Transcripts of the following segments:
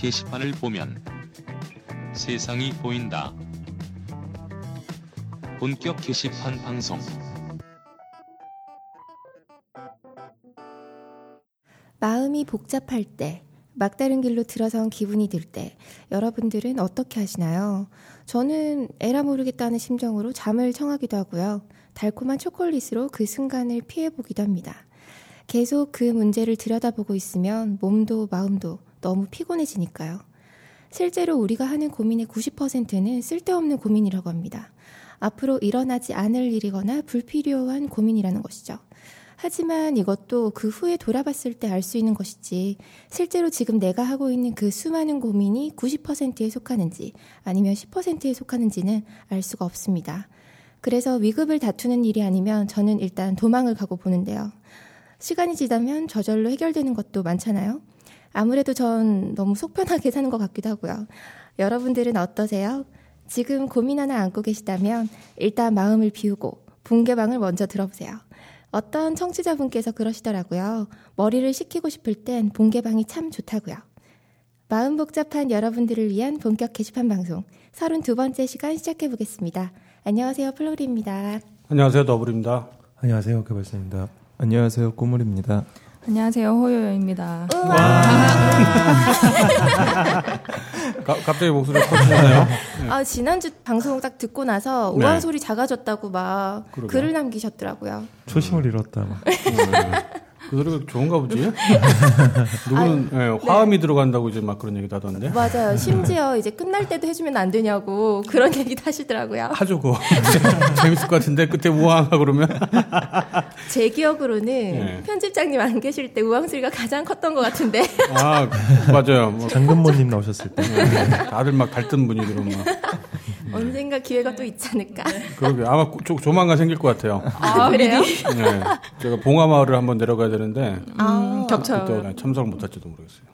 게시판을 보면 세상이 보인다. 본격 게시판 방송. 마음이 복잡할 때, 막다른 길로 들어선 기분이 들 때, 여러분들은 어떻게 하시나요? 저는 에라 모르겠다는 심정으로 잠을 청하기도 하고요. 달콤한 초콜릿으로 그 순간을 피해보기도 합니다. 계속 그 문제를 들여다보고 있으면 몸도 마음도 너무 피곤해지니까요. 실제로 우리가 하는 고민의 90%는 쓸데없는 고민이라고 합니다. 앞으로 일어나지 않을 일이거나 불필요한 고민이라는 것이죠. 하지만 이것도 그 후에 돌아봤을 때 알 수 있는 것이지 실제로 지금 내가 하고 있는 그 수많은 고민이 90%에 속하는지 아니면 10%에 속하는지는 알 수가 없습니다. 그래서 위급을 다투는 일이 아니면 저는 일단 도망을 가고 보는데요. 시간이 지나면 저절로 해결되는 것도 많잖아요. 아무래도 전 너무 속편하게 사는 것 같기도 하고요. 여러분들은 어떠세요? 지금 고민 하나 안고 계시다면 일단 마음을 비우고 붕괴방을 먼저 들어보세요. 어떤 청취자분께서 그러시더라고요. 머리를 식히고 싶을 땐 본개방이 참 좋다고요. 마음 복잡한 여러분들을 위한 본격 게시판 방송 32번째 시간 시작해 보겠습니다. 안녕하세요. 플로리입니다. 안녕하세요. 더블입니다. 안녕하세요. 개발사입니다. 안녕하세요. 꼬물입니다. 안녕하세요. 호요요입니다. 가, 갑자기 목소리가 커지잖아요. 네. 아, 지난주 방송 딱 듣고 나서 네. 우왕 소리 작아졌다고 막 그러게요. 글을 남기셨더라고요. 초심을 잃었다. 막. 그 소리가 좋은가 보지? 누구는 예, 화음이 들어간다고 이제 막 그런 얘기도 하던데. 맞아요. 심지어 이제 끝날 때도 해주면 안 되냐고 그런 얘기도 하시더라고요. 하죠, 그거. 재밌을 것 같은데, 그때 우왕 하고 그러면. 제 기억으로는 네. 편집장님 안 계실 때 우왕 소리가 가장 컸던 것 같은데. 아, 맞아요. 뭐, 장근모님 나오셨을 때. 네, 다들 막 갈등 분위기로 막. 언젠가 기회가 또 있지 않을까. 그러게. 아마 조, 조만간 생길 것 같아요. 아, 그래요? 네. 제가 봉화마을을 한번 내려가야 되는데, 아, 겹쳐요. 그때 참석을 못할지도 모르겠어요.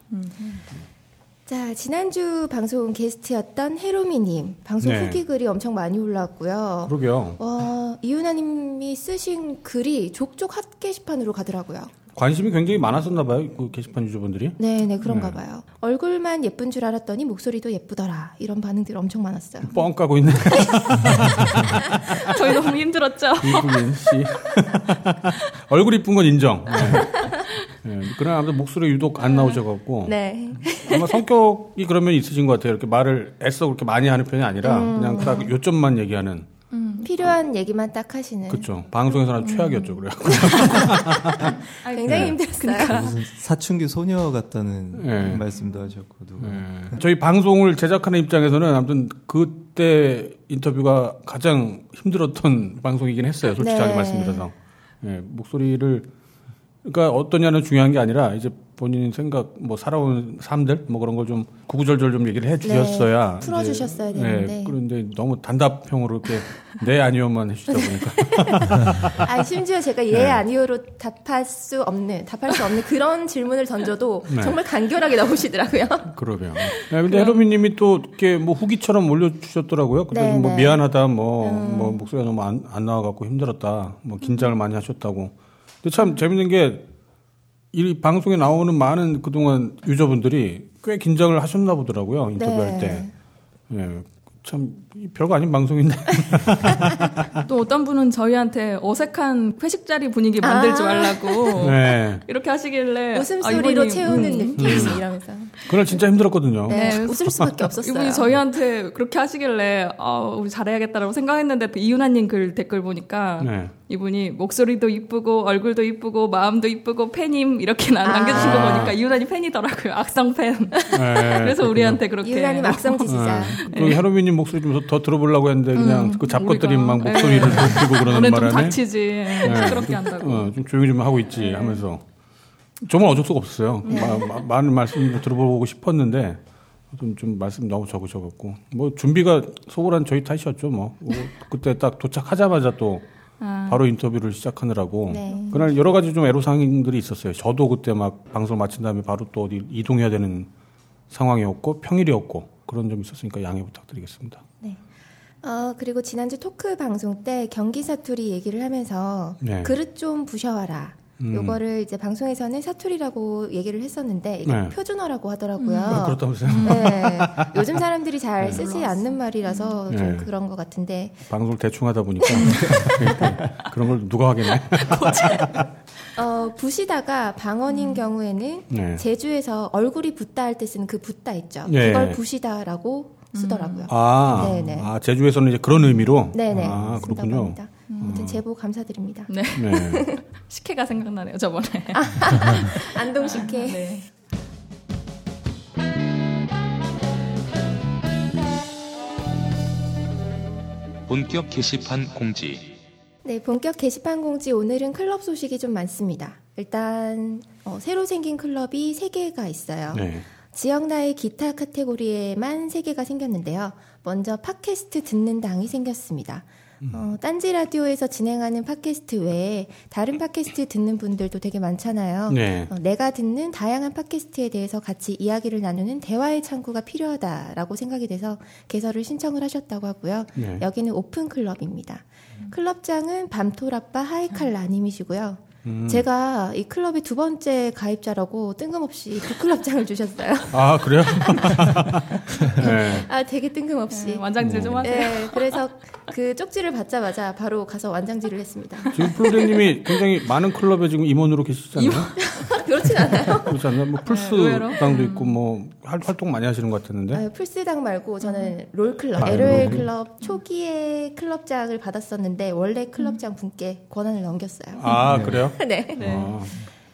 자, 지난주 방송 게스트였던 해로미님. 방송 네. 후기 글이 엄청 많이 올라왔고요. 그러게요. 와, 이윤아님이 쓰신 글이 족족 핫 게시판으로 가더라고요. 관심이 굉장히 많았었나 봐요, 그 게시판 유저분들이. 네 네, 그런가 네. 봐요. 얼굴만 예쁜 줄 알았더니 목소리도 예쁘더라. 이런 반응들 엄청 많았어요. 뻥 까고 있네. 저희 너무 힘들었죠. 이쁘긴 씨. 얼굴 이쁜 건 인정. 네. 네. 그러나 아무튼 목소리 유독 안 나오셔갖고 네. 아마 성격이 그러면 있으신 것 같아요. 이렇게 말을 애써 그렇게 많이 하는 편이 아니라 음. 그냥 딱 요점만 얘기하는. 필요한 얘기만 딱 하시는. 그렇죠. 방송에서는 최악이었죠. 그래. 굉장히 네. 힘들었어요. 무슨 사춘기 소녀 같다는 네. 말씀도 하셨고 누가. 네. 저희 방송을 제작하는 입장에서는 아무튼 그때 인터뷰가 가장 힘들었던 방송이긴 했어요. 솔직하게 네. 말씀드려서. 예, 목소리를 그러니까 어떠냐는 중요한 게 아니라 이제 본인 생각 뭐 살아온 삶들 뭐 그런 걸 좀 구구절절 좀 얘기를 해 주셨어야 네, 풀어 주셨어야 되는데. 네, 그런데 너무 단답형으로 이렇게 네 아니요만 해주다 보니까 아 심지어 제가 네. 예 아니요로 답할 수 없는 답할 수 없는 그런 질문을 던져도 네. 정말 간결하게 나오시더라고요. 그러게요. 네, 근데 헤로미님이 또 이렇게 뭐 후기처럼 올려주셨더라고요. 그래서 네, 뭐 네. 미안하다, 뭐, 뭐 목소리가 너무 안, 안 나와갖고 힘들었다, 뭐 긴장을 많이 하셨다고. 근데 참 재밌는 게 이 방송에 나오는 많은 그동안 유저분들이 꽤 긴장을 하셨나 보더라고요. 인터뷰할 네. 때. 예. 참 별거 아닌 방송인데. 또 어떤 분은 저희한테 어색한 회식 자리 분위기 만들지 아. 말라고 네. 이렇게 하시길래 웃음소리로 아, 이분이, 채우는 음, 느낌 이러면서. 그날 진짜 힘들었거든요. 네, 네. 웃을 수밖에 없었어요. 이분이 저희한테 그렇게 하시길래 아, 우리 잘해야겠다라고 생각했는데 또 이윤아님 글 댓글 보니까 네. 이분이 목소리도 이쁘고 얼굴도 이쁘고 마음도 이쁘고 팬임 이렇게 나- 아. 남겨주신 거 보니까 이윤아님 팬이더라고요 악성 팬. 네, 그래서 그렇군요. 우리한테 그렇게 이윤아님 악성 지지자. 네. 그리고 헤로미님 목소리 좀더 들어보려고 했는데 그냥 그 잡것들이 막 목소리를 네. 높이고 그러는 바람에 닥치지 네. 시끄럽게 한다고. 어, 좀 조용히 좀 하고 있지 하면서 정말 어쩔 수가 없었어요. 마- 마- 많은 말씀 좀 들어보고 싶었는데 좀, 좀 말씀 너무 적으셔갖고 뭐 준비가 소홀한 저희 탓이었죠 뭐 뭐 그때 딱 도착하자마자 또 아. 바로 인터뷰를 시작하느라고 네. 그날 여러 가지 좀 애로사항들이 있었어요. 저도 그때 막 방송 마친 다음에 바로 또 어디 이동해야 되는 상황이었고 평일이었고 그런 점이 있었으니까 양해 부탁드리겠습니다. 어, 그리고 지난주 토크 방송 때 경기 사투리 얘기를 하면서 네. 그릇 좀 부셔와라. 음. 요거를 이제 방송에서는 사투리라고 얘기를 했었는데 이게 네. 표준어라고 하더라고요. 아, 그렇다면서요? 네. 요즘 사람들이 잘 쓰지 않는 말이라서 좀 네. 그런 것 같은데 방송을 대충 하다 보니까 그런 걸 누가 확인해? 어, 부시다가 방언인 경우에는 네. 제주에서 얼굴이 붓다 할 때 쓰는 그 붓다 있죠. 네. 그걸 부시다라고 쓰더라고요. 아, 네네. 아 제주에서는 이제 그런 의미로. 네네. 아 그렇군요. 합니다. 아무튼 제보 감사드립니다. 네. 네. 식혜가 생각나네요, 저번에. 안동 식혜. 네. 본격 게시판 공지. 네, 본격 게시판 공지 오늘은 클럽 소식이 좀 많습니다. 일단 어, 새로 생긴 클럽이 3개가 있어요. 네. 지역 나의 기타 카테고리에만 3개가 생겼는데요. 먼저 팟캐스트 듣는 당이 생겼습니다. 어, 딴지 라디오에서 진행하는 팟캐스트 외에 다른 팟캐스트 듣는 분들도 되게 많잖아요. 네. 어, 내가 듣는 다양한 팟캐스트에 대해서 같이 이야기를 나누는 대화의 창구가 필요하다라고 생각이 돼서 개설을 신청을 하셨다고 하고요. 네. 여기는 오픈 클럽입니다. 클럽장은 밤토라빠 하이칼 라님이시고요. 음. 제가 이 클럽의 두 번째 가입자라고 뜬금없이 북클럽장을 주셨어요. 아 그래요? 네. 아, 되게 뜬금없이. 네, 완장질 좀 하세요. 네, 그래서 그 쪽지를 받자마자 바로 가서 완장질을 했습니다. 지금 프로님이 굉장히 많은 클럽에 지금 임원으로 계시잖아요. 그렇진 않아요. 그렇지 않나요? 뭐 의외로. 플스당도 있고 뭐 활- 활동 많이 하시는 것 같았는데. 아, 풀스당 말고 저는 롤클럽, 아, LOL 롤. 클럽 초기에 클럽장을 받았었는데 원래 클럽장 분께 권한을 넘겼어요. 아 그래요? 네. 네. 아,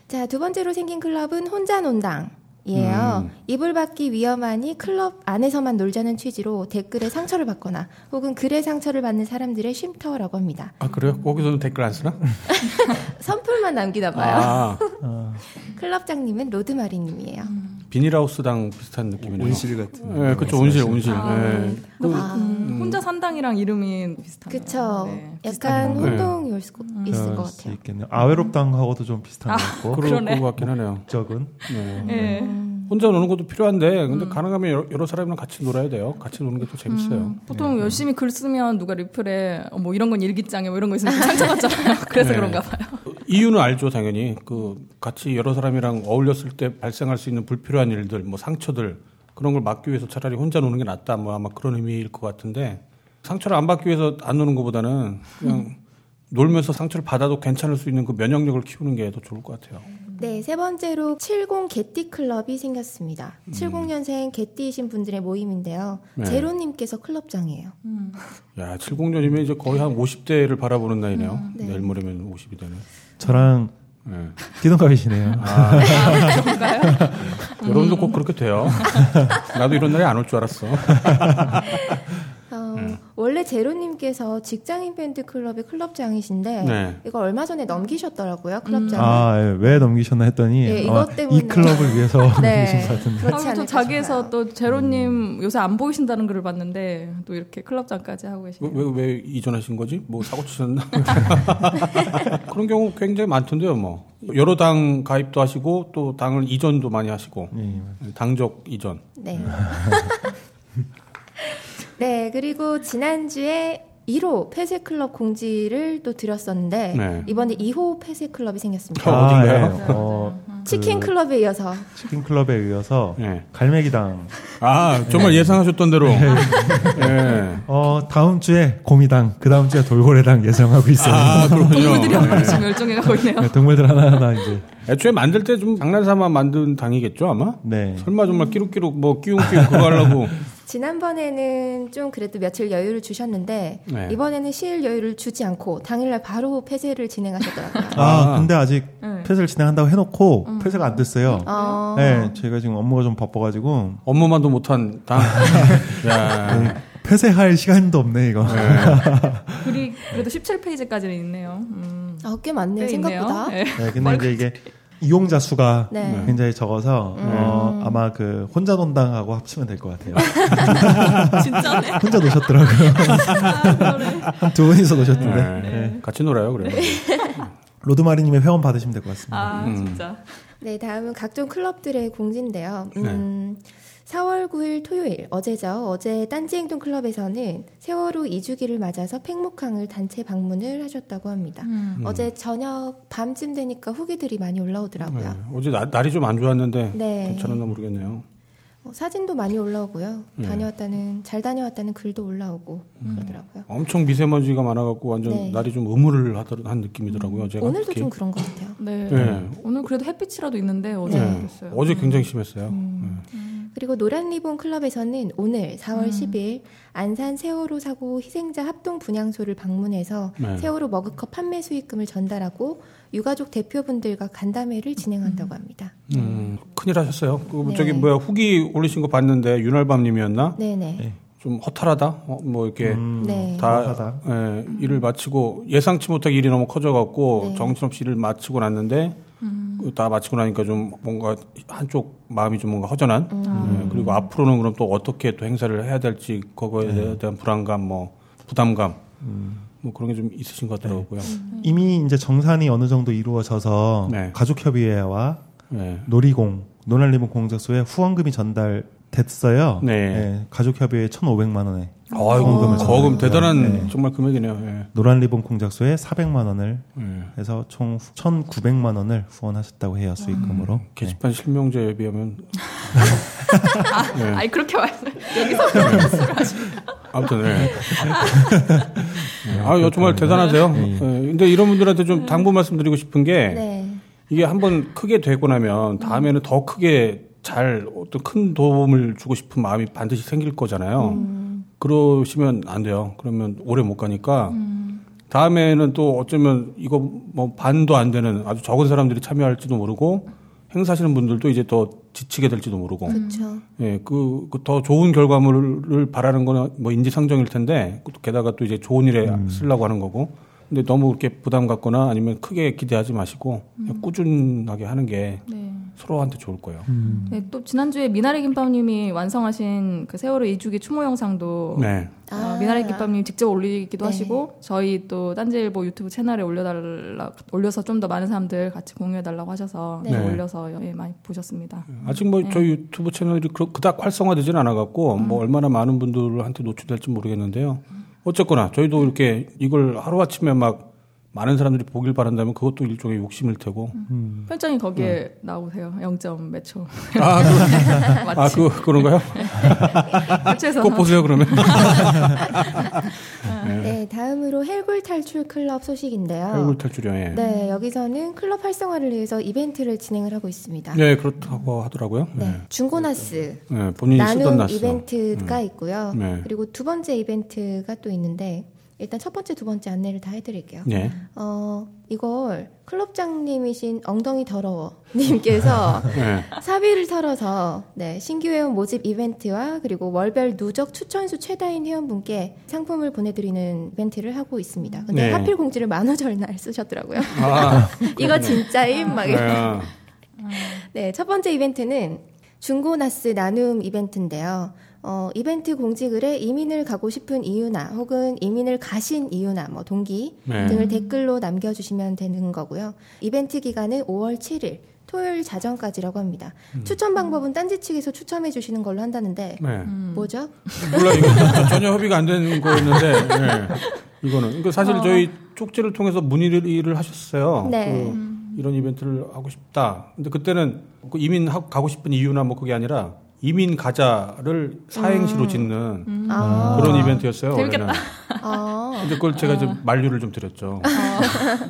자, 두 번째로 생긴 클럽은 혼자 논당. 이에요. 음. 이불 받기 위험하니 클럽 안에서만 놀자는 취지로 댓글에 상처를 받거나 혹은 글에 상처를 받는 사람들의 쉼터라고 합니다. 아 그래요? 거기서는 댓글 안 쓰나? 선풀만 남기나 봐요. 아 클럽장님은 로드마리님이에요. 비닐하우스당 비슷한 느낌이네요. 온실 같은. 네, 그렇죠. 온실, 온실. 아, 네. 그, 음, 혼자 산당이랑 이름이 비슷하네요. 그쵸. 네, 약간 건가요? 혼동이 올 수, 있을 것 그럴 수 같아요. 있겠네요. 아외롭당하고도 좀 비슷한 것 같고. 그럴 그러네. 것 같긴 하네요. 적은 네. 네. 혼자 노는 것도 필요한데, 근데 가능하면 여러, 여러 사람이랑 같이 놀아야 돼요. 같이 노는 게 더 재밌어요. 음, 보통 열심히 글 쓰면 누가 리플에 어, 뭐 이런 건 일기장에 뭐 이런 거 있으면 상처받잖아요. 그래서 네. 그런가 봐요. 이유는 알죠, 당연히. 그 같이 여러 사람이랑 어울렸을 때 발생할 수 있는 불필요한 일들, 뭐 상처들 그런 걸 막기 위해서 차라리 혼자 노는 게 낫다, 뭐 아마 그런 의미일 것 같은데 상처를 안 받기 위해서 안 노는 것보다는 그냥 놀면서 상처를 받아도 괜찮을 수 있는 그 면역력을 키우는 게 더 좋을 것 같아요. 네, 세 번째로 70 개띠 클럽이 생겼습니다. 70년생 개띠이신 분들의 모임인데요. 네. 제로님께서 클럽장이에요. 야, 70년이면 이제 거의 한 50대를 바라보는 나이네요. 네. 내일 모레면 50이 되네. 저랑 네. 띠동갑이시네요. 아. 여러분도 꼭 그렇게 돼요. 나도 이런 날이 안 올 줄 알았어. 어, 네. 원래 제로님께서 직장인 밴드 클럽의 클럽장이신데 네. 이거 얼마 전에 넘기셨더라고요 클럽장을. 아, 예, 왜 넘기셨나 했더니 예, 어, 이것 때문에. 이 클럽을 위해서 네. 넘기신 것 같은데. 그렇지 아, 않을까 자기에서. 또 제로님 요새 안 보이신다는 글을 봤는데 또 이렇게 클럽장까지 하고 왜, 계시네요. 왜, 왜 이전하신 거지? 뭐 사고 치셨나? 그런 경우 굉장히 많던데요, 뭐. 여러 당 가입도 하시고 또 당을 이전도 많이 하시고 예, 당적 이전. 네. 네, 그리고 지난주에 1호 폐쇄 클럽 공지를 또 드렸었는데 네. 이번에 2호 폐쇄 클럽이 생겼습니다. 어, 어딘가요? 예. 어, 치킨 클럽에 이어서 치킨 클럽에 이어서 예. 갈매기당. 아, 정말 예상하셨던 대로. 예. 어, 다음 주에 곰이당, 그 다음 주에 돌고래당 예정하고 있어요. 아. 동물들이 한 예. 마리씩 멸종해 가고 있네요. 네, 동물들 하나 하나 이제. 애초에 만들 때 좀 장난삼아 만든 당이겠죠, 아마? 네. 설마 정말 끼룩끼룩 뭐 끼웅끼웅 그거 하려고. 지난번에는 좀 그래도 며칠 여유를 주셨는데 네. 이번에는 쉴 여유를 주지 않고 당일날 바로 폐쇄를 진행하셨더라고요. 아, 아. 근데 아직 네. 폐쇄를 진행한다고 해놓고 폐쇄가 안 됐어요. 어, 네, 저희가 지금 업무가 좀 바빠가지고 업무만도 못한 당. 야. 폐쇄할 시간도 없네 이거. 글이 그래도 17페이지까지는 있네요. 음, 아, 꽤 많네요, 꽤 있네요. 생각보다. 네. 네, 근데 이제 이게 이용자 수가 네. 굉장히 적어서 어, 아마 그 혼자 논당하고 합치면 될 것 같아요. 진짜네. 혼자 노셨더라고요. 한 두 분이서 노셨던데. 네. 네. 같이 놀아요, 그래. 로드마리님의 회원 받으시면 될 것 같습니다. 아 음. 진짜. 네, 다음은 각종 클럽들의 공지인데요. 음, 4월 9일 토요일 어제죠. 어제 딴지행동 클럽에서는 세월호 2주기를 맞아서 팽목항을 단체 방문을 하셨다고 합니다. 음. 어제 저녁 밤쯤 되니까 후기들이 많이 올라오더라고요. 네. 어제 나- 날이 좀 안 좋았는데 네. 괜찮았나 모르겠네요. 어, 사진도 많이 올라오고요. 네. 다녀왔다는 잘 다녀왔다는 글도 올라오고 그러더라고요. 엄청 미세먼지가 많아갖고 완전 네. 날이 좀 음울을 한 느낌이더라고요. 제가 오늘도 특히. 좀 그런 것 같아요. 네. 네. 오늘 그래도 햇빛이라도 있는데 어제 네. 그랬어요. 어제 굉장히 심했어요. 음. 네. 그리고 노란 리본 클럽에서는 오늘 4월 음. 10일 안산 세월호 사고 희생자 합동 분향소를 방문해서 네. 세월호 머그컵 판매 수익금을 전달하고 유가족 대표분들과 간담회를 진행한다고 합니다. 음, 큰일 하셨어요. 그 네. 저기 뭐야 후기 올리신 거 봤는데 윤활밤님이었나? 네네. 네. 좀 허탈하다. 어, 뭐 이렇게 음, 네. 다 하다. 예, 일을 마치고 예상치 못하게 일이 너무 커져갖고 네. 정신없이 일을 마치고 났는데 음. 그다 마치고 나니까 좀 뭔가 한쪽 마음이 좀 뭔가 허전한. 음. 예, 그리고 앞으로는 그럼 또 어떻게 또 행사를 해야 될지 그거에 대한 불안감, 뭐 부담감, 뭐 그런 게 좀 있으신 것 같더라고요. 이미 이제 정산이 어느 정도 이루어져서 네. 가족협의회와 네. 놀이공 노란리본 공작소에 후원금이 전달 됐어요. 네. 가족협의회 1,500만 원에 아이고 후원금을 거금. 대단한 네. 정말 금액이네요. 예. 노란 리본 공작소에 400만 원을 예. 해서 총 1,900만 원을 후원하셨다고 해요 수익금으로. 네. 게시판 실명제에 비하면 네. 아니 그렇게 말씀 여기서 아무튼 네. 아, 정말 대단하세요. 네. 예, 근데 이런 분들한테 좀 당부 말씀드리고 싶은 게 네. 이게 한번 크게 되고 나면 다음에는 더 크게 잘 어떤 큰 도움을 주고 싶은 마음이 반드시 생길 거잖아요. 그러시면 안 돼요. 그러면 오래 못 가니까 다음에는 또 어쩌면 이거 뭐 반도 안 되는 아주 적은 사람들이 참여할지도 모르고 행사하시는 분들도 이제 더 지치게 될지도 모르고 그렇죠. 예, 그, 그 더 좋은 결과물을 바라는 거는 뭐 인지상정일 텐데, 또 게다가 또 이제 좋은 일에 쓰려고 하는 거고. 근데 너무 그렇게 부담 갖거나 아니면 크게 기대하지 마시고, 그냥 꾸준하게 하는 게 네. 서로한테 좋을 거예요. 네, 또 지난주에 미나리 김밥님이 완성하신 그 세월호 2주기 추모 영상도 네. 어, 미나리 김밥님 직접 올리기도 네. 하시고 저희 또 딴지일보 유튜브 채널에 올려달라 올려서 좀 더 많은 사람들 같이 공유해달라고 하셔서 네. 올려서 예, 많이 보셨습니다. 아직 뭐 저희 유튜브 채널이 그- 그닥 활성화되지는 않아갖고, 뭐 얼마나 많은 분들한테 노출될지 모르겠는데요. 어쨌거나 저희도 이렇게 이걸 하루아침에 막 많은 사람들이 보길 바란다면 그것도 일종의 욕심일 테고. 편장이 거기에 나오세요. 0점 몇 초. 아, 그, 아, 그, 그런가요? 꼭 보세요, 그러면. 네, 다음으로 헬굴 탈출 클럽 소식인데요. 얼굴 탈출이요, 예. 네, 여기서는 클럽 활성화를 위해서 이벤트를 진행을 하고 있습니다. 네, 그렇다고 하더라고요. 네, 네. 중고나스 네, 본인이 쓰던 나눔 나스. 이벤트가 있고요. 네. 그리고 두 번째 이벤트가 또 있는데 일단 첫 번째, 두 번째 안내를 다 해드릴게요. 네. 어, 이걸 클럽장님이신 엉덩이 더러워 님께서 네. 사비를 털어서 네, 신규 회원 모집 이벤트와 그리고 월별 누적 추천수 최다인 회원분께 상품을 보내드리는 이벤트를 하고 있습니다. 근데 네. 하필 공지를 만우절 날 쓰셨더라고요. 아, 이거 진짜임? 막 이런. 네. 네, 첫 번째 이벤트는 중고나스 나눔 이벤트인데요. 어, 이벤트 공지글에 이민을 가고 싶은 이유나 혹은 이민을 가신 이유나 뭐 동기 네. 등을 댓글로 남겨주시면 되는 거고요. 이벤트 기간은 5월 7일 토요일 자정까지라고 합니다. 추천 방법은 딴지 측에서 추첨해 주시는 걸로 한다는데 네. 뭐죠? 몰라 이거 저- 전혀 협의가 안 되는 거였는데 네. 이거는 이거 사실 저희 쪽지를 통해서 문의를 하셨어요. 네. 그 이런 이벤트를 하고 싶다. 근데 그때는 그 이민 하- 가고 싶은 이유나 뭐 그게 아니라 이민 가자를 사행시로 짓는 아. 그런 이벤트였어요. 재밌겠다. 원래는. 아, 근데 그걸 제가 좀 만류를 좀 드렸죠.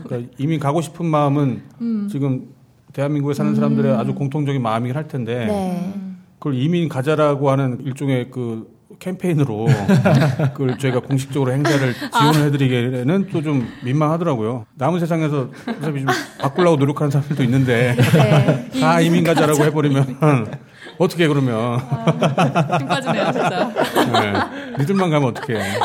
그러니까 이민 가고 싶은 마음은 지금 대한민국에 사는 사람들의 아주 공통적인 마음이긴 할 텐데 네. 그걸 이민 가자라고 하는 일종의 그 캠페인으로 그걸 저희가 공식적으로 행사를 지원을 해드리기에는 또 좀 민망하더라고요. 남은 세상에서 어차피 좀 바꾸려고 노력하는 사람들도 있는데 네. 다 이민 가자라고 해버리면 어떻게 그러면 힘 빠지네요, 진짜. 네. 니들만 가면 어떡해. 네.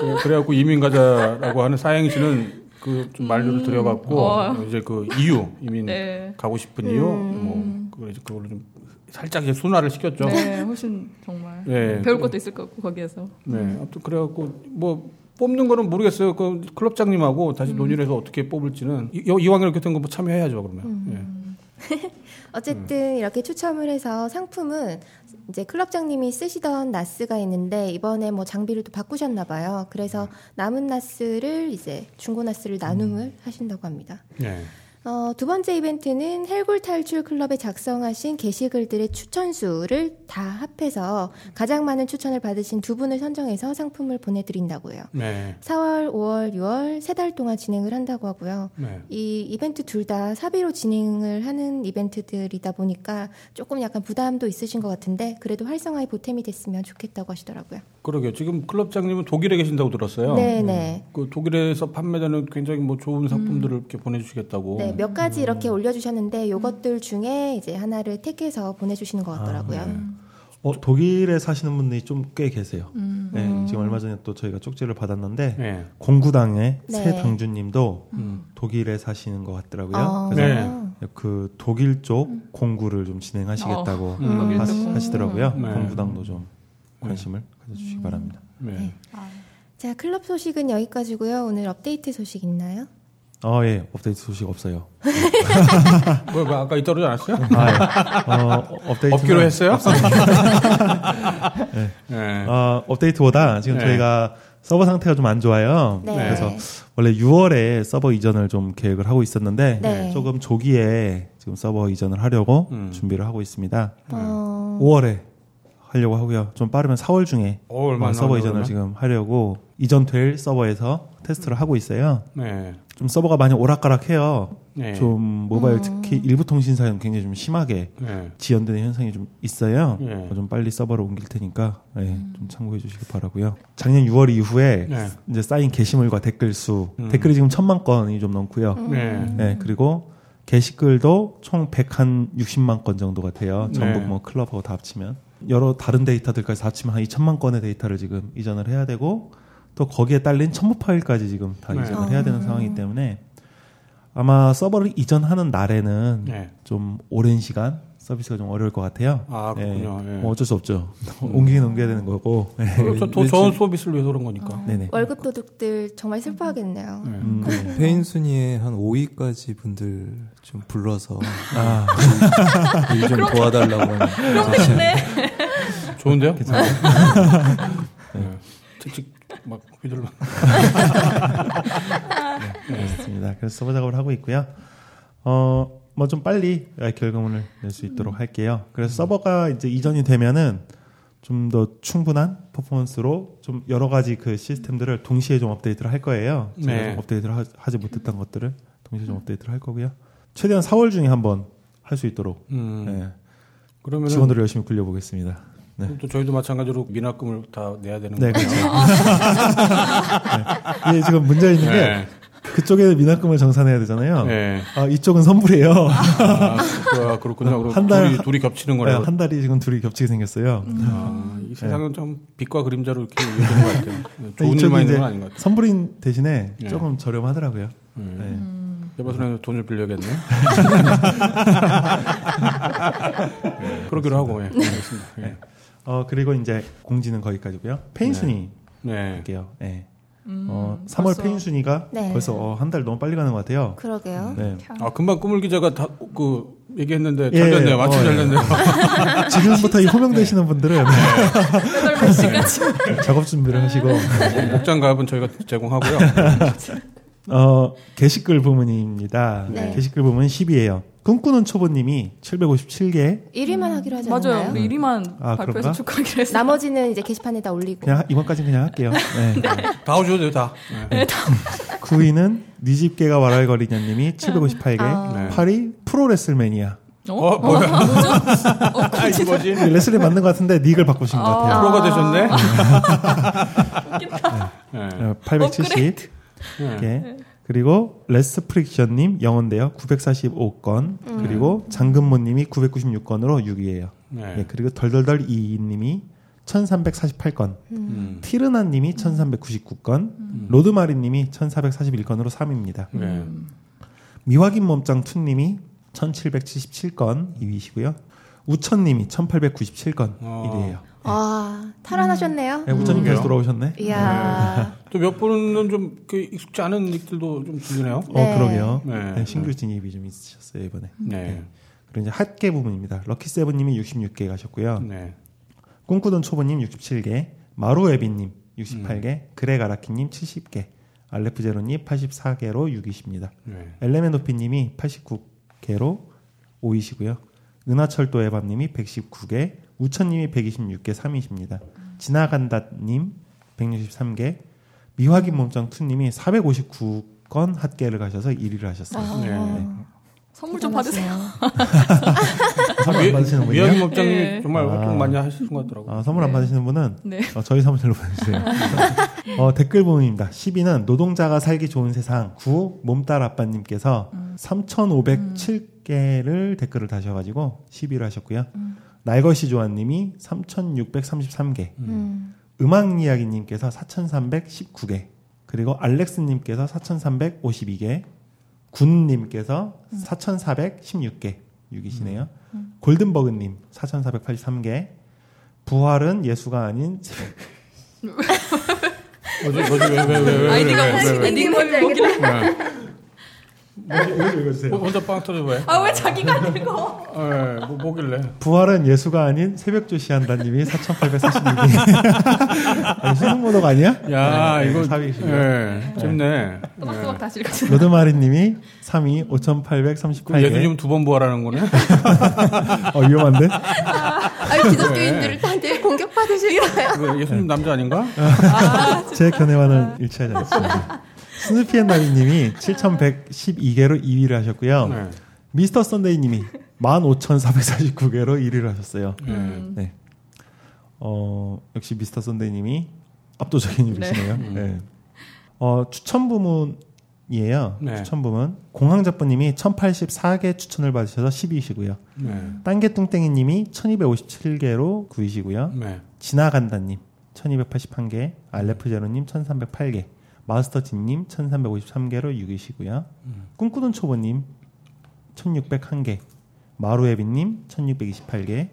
그래- 그래갖고 이민 가자라고 하는 사행시는 그 좀 만류를 드려갖고 어. 이제 그 이유 이민 네. 가고 싶은 이유 뭐 그걸 이제 그걸로 좀 살짝 이제 순화를 시켰죠. 네, 훨씬 정말 네. 배울 것도 있을 것 같고 거기에서. 네. 아무튼 그래갖고 뭐 뽑는 거는 모르겠어요. 그 클럽장님하고 다시 논의를 해서 어떻게 뽑을지는 이, 이왕 이렇게 된 거 뭐 참여해야죠 그러면. 예. 어쨌든 이렇게 추첨을 해서 상품은 이제 클럽장님이 쓰시던 나스가 있는데 이번에 뭐 장비를 또 바꾸셨나 봐요. 그래서 남은 나스를 이제 중고 나스를 나눔을 하신다고 합니다. 네. 어, 두 번째 이벤트는 헬골 탈출 클럽에 작성하신 게시글들의 추천수를 다 합해서 가장 많은 추천을 받으신 두 분을 선정해서 상품을 보내드린다고요. 네. 4월, 5월, 6월 세 달 동안 진행을 한다고 하고요. 네. 이 이벤트 둘 다 사비로 진행을 하는 이벤트들이다 보니까 조금 약간 부담도 있으신 것 같은데 그래도 활성화에 보탬이 됐으면 좋겠다고 하시더라고요. 그러게요. 지금 클럽장님은 독일에 계신다고 들었어요. 네네. 그 독일에서 판매되는 굉장히 뭐 좋은 상품들을 이렇게 보내주시겠다고. 네, 몇 가지 이렇게 올려주셨는데 요것들 중에 이제 하나를 택해서 보내주시는 것 같더라고요. 어, 독일에 사시는 분들이 좀 꽤 계세요. 음. 네, 지금 얼마 전에 또 저희가 쪽지를 받았는데 네. 공구당의 네. 새 당주님도 음. 독일에 사시는 것 같더라고요. 아, 그래서 네. 그 독일 쪽 공구를 좀 진행하시겠다고 음. 독일 하, 쪽 시더라고요 네. 공구당도 좀 관심을 가져주시기 바랍니다. 네. 자, 클럽 소식은 여기까지고요. 오늘 업데이트 소식 있나요? 어, 예, 업데이트 소식 없어요. 뭐, 뭐 아까 그러지 않았어요? 아, 예. 어, 업데이트 없기로 했어요? 네. 어, 업데이트보다 지금 네. 저희가 서버 상태가 좀 안 좋아요. 네. 그래서 원래 6월에 서버 이전을 좀 계획을 하고 있었는데 네. 조금 조기에 지금 서버 이전을 하려고 음. 준비를 하고 있습니다. 어, 5월에 하려고 하고요. 좀 빠르면 4월 중에 어, 서버 이전을 그러면? 지금 하려고 이전될 서버에서 테스트를 하고 있어요. 네. 좀 서버가 많이 오락가락해요. 네. 좀 모바일 음. 특히 일부 통신사는 굉장히 좀 심하게 네. 지연되는 현상이 좀 있어요. 네. 어, 좀 빨리 서버를 옮길 테니까 네, 좀 참고해 주시기 바라고요. 작년 6월 이후에 네. 이제 쌓인 게시물과 댓글 수 음. 댓글이 지금 천만 건이 좀 넘고요. 네. 네, 그리고 게시글도 총 160만 건 정도가 돼요. 네. 전북 뭐 클럽하고 다 합치면 여러 다른 데이터들까지 다 합치면 한 2천만 건의 데이터를 지금 이전을 해야 되고 또 거기에 딸린 첨부 파일까지 지금 다 네. 이전을 해야 되는 상황이기 때문에 아마 서버를 이전하는 날에는 네. 좀 오랜 시간 서비스가 좀 어려울 것 같아요. 아, 그렇군요. 예. 뭐 어쩔 수 없죠. 옮기긴 옮겨야 되는 거고. 네. 그렇죠. 더 좋은 서비스를 위해서 그런 거니까. 네네. 월급 도둑들 정말 슬퍼하겠네요. 네. 음, 네. 페인 순위에 한 5위까지 분들 좀 불러서 아, 일좀 도와달라고 하는. 그렇겠네. 좋은데요? 네. 특집 막 휘둘러. 그렇습니다. 그래서 서버 작업을 하고 있고요. 어, 뭐 좀 빨리 결과물을 낼 수 있도록 할게요. 그래서 서버가 이제 이전이 되면은 좀 더 충분한 퍼포먼스로 좀 여러 가지 그 시스템들을 동시에 좀 업데이트를 할 거예요. 제가 네. 좀 업데이트를 하, 하지 못했던 것들을 동시에 좀 업데이트를 할 거고요. 최대한 4월 중에 한번 할 수 있도록 음. 네, 그러면 직원들을 열심히 굴려보겠습니다. 네. 또 저희도 마찬가지로 미납금을 다 내야 되는 네, 거죠. 그렇죠. 네. 이게 지금 문제 있는 게 네. 그쪽에 미납금을 정산해야 되잖아요. 네. 아, 이쪽은 선불이에요. 아, 그- 그렇군요. 한 달- 둘이, 둘이 겹치는 네, 거라고. 한 달이 지금 둘이 겹치게 생겼어요. 아, 이 세상은 좀 빛과 그림자로 이렇게 이어지는 것 같아요. 네, 좋은 일만 있는 건 아닌 것 같아요. 선불인 대신에 네. 조금 저렴하더라고요. 네. 네. 여봐서는 돈을 빌려야겠네. 네, 그러기로 하고, 예. 알겠습니다. 예. 어 그리고 이제 공지는 거기까지고요. 페인 네. 순위 네. 할게요. 네. 음, 어 3월 벌써. 페인 순위가 네. 벌써 어, 한달 너무 빨리 가는 것 같아요. 그러게요. 네. 아, 금방 꾸물 기자가 다, 그, 얘기했는데, 예, 잘 됐네요. 마침 어, 잘 예. 됐네요. 지금부터 이 호명되시는 분들은 여덟 몇 시까지. 작업 준비를 하시고 목장갑은 저희가 제공하고요. 어 게시글 부문입니다. 네. 게시글 부문 10이에요. 꿈꾸는 초보님이 757개 1위만 하기로 하지 맞아요. 않았나요? 우리 1위만 아, 발표해서 그런가? 축하하기로 했어요. 나머지는 이제 게시판에다 올리고. 그냥 하- 이번까지는 그냥 할게요. 네. 다 오셔도 돼요, 다. 네. 9위는 니집게가 와랄거리냐님이 758개. 아. 네. 8위 프로레슬매니아. 어, 뭐야. 아, 이게 뭐지? 레슬링 맞는 것 같은데 닉을 바꾸신 것 같아요. 프로가 되셨네? 네. 어, 870. 네. 개. 그리고 레스 프릭션님 영어인데요. 945건. 그리고 장근모님이 996건으로 6위예요. 네. 예, 그리고 덜덜덜 이님이 1348건. 음. 티르나님이 1399건. 로드마리님이 1441건으로 3위입니다. 네. 미확인 몸짱 투님이 1777건 2위시고요. 우천님이 1897건 어. 1위예요. 아, 탈환하셨네요. 네, 우천님 그래요? 계속 돌아오셨네. 이야. 또몇 분은 좀 그 익숙지 않은 닉들도 좀 들리네요. 네. 어, 그러게요. 네. 네, 신규 진입이 좀 있으셨어요, 이번에. 네. 그리고 이제 핫개 부분입니다. 럭키세븐님이 66개 가셨고요. 네. 꿈꾸던 초보님 67개, 마루에비님 68개, 그레가라키님 70개, 알레프제로님 84개로 6위십니다. 네. 엘레멘도피님이 89개로 5위시고요. 은하철도 에밤님이 119개, 우천님이 126개 3위십니다. 지나간다님 163개, 미확인 몸짱 투님이 459건 핫개를 가셔서 1위를 하셨어요. 네. 선물 좀 받으세요. 선물 안 받으시는 분이요? 위안기 목장님 네. 정말 아. 활동 많이 하시는 것 같더라고요. 아, 선물 안 네. 받으시는 분은 네. 어, 저희 사무실로 보내주세요. 어, 댓글 부분입니다. 10위는 노동자가 살기 좋은 세상 9 몸딸 아빠님께서 3,507개를 댓글을 다셔가지고 10위를 하셨고요. 날것이 조아님이 3,633개, 음. 음악 이야기님께서 4,319개, 그리고 알렉스님께서 4,352개, 군님께서 4,416개, 6이시네요. 골든버그님 4,483개, 부활은 예수가 아닌 뭐지, 뭐지, 왜, 왜, 왜, 왜, 왜, 아이디가 왜. 닉네임을 뭐길 래? 네. 읽어주세요. 혼자 빵 터져 왜? 아 왜 자기가 안 읽어? 네, 뭐, 뭐길래? 부활은 예수가 아닌 새벽 조시한다님이 4,846개. 신성모독 아니야? 야, 네, 이거, 4위시고요. 예, 재밌네. 또박또박 다시 읽어. 로드마리님이 3위 그 5,838개. 예수님 두 번 부활하는 거네? 어, 위험한데? 아, 기독교인들을 다들 공격받으실까요? 왜, 예수님 남자 아닌가? 제 견해와는 일치하지 않습니다. 스누피앤 나비님이 7,112개로 2위를 하셨고요. 네. 미스터 썬데이님이 15,449개로 1위를 하셨어요. 네. 네. 어, 역시 미스터 썬데이님이 압도적인 1위시네요. 네. 어, 추천 부문이에요. 네. 추천 부문. 공항자부님이 1084개 추천을 받으셔서 10위시고요. 네. 땅개뚱땡이님이 1257개로 9위시고요. 네. 지나간다님 1281개, 알레프제로님 1308개, 마스터진님 1353개로 6위시고요. 꿈꾸던 초보님 1601개, 마루에비님 1628개,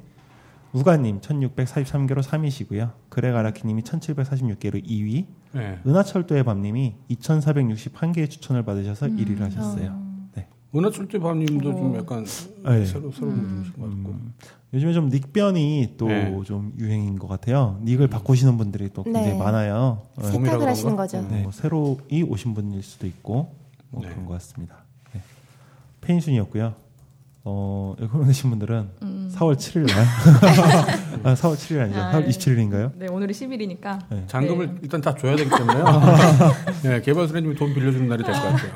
우가님 1643개로 3위시고요. 그레가라키님이 1746개로 2위, 네. 은하철도의 밤님이 2461개의 추천을 받으셔서 1위를 하셨어요. 네. 은하철도 밤님도 좀 어. 약간 네. 새로, 새로운 분이신 것 같고. 음, 요즘에 좀 닉변이 또 네. 좀 유행인 것 같아요. 닉을 바꾸시는 분들이 또 굉장히 네. 많아요. 네. 세탁을 하시는? 거죠. 네, 뭐 새로이 오신 분일 수도 있고 뭐 네. 그런 것 같습니다. 네. 페인순이었고요. 어, 여기 보내신 분들은 4월 7일 날, 아, 4월 7일 아니죠? 아, 4월 27일인가요? 네 오늘이 10일이니까. 잔금을 일단 다 줘야 되기 때문에요. 네, 개발사님이 돈 빌려주는 날이 될 것 같아요.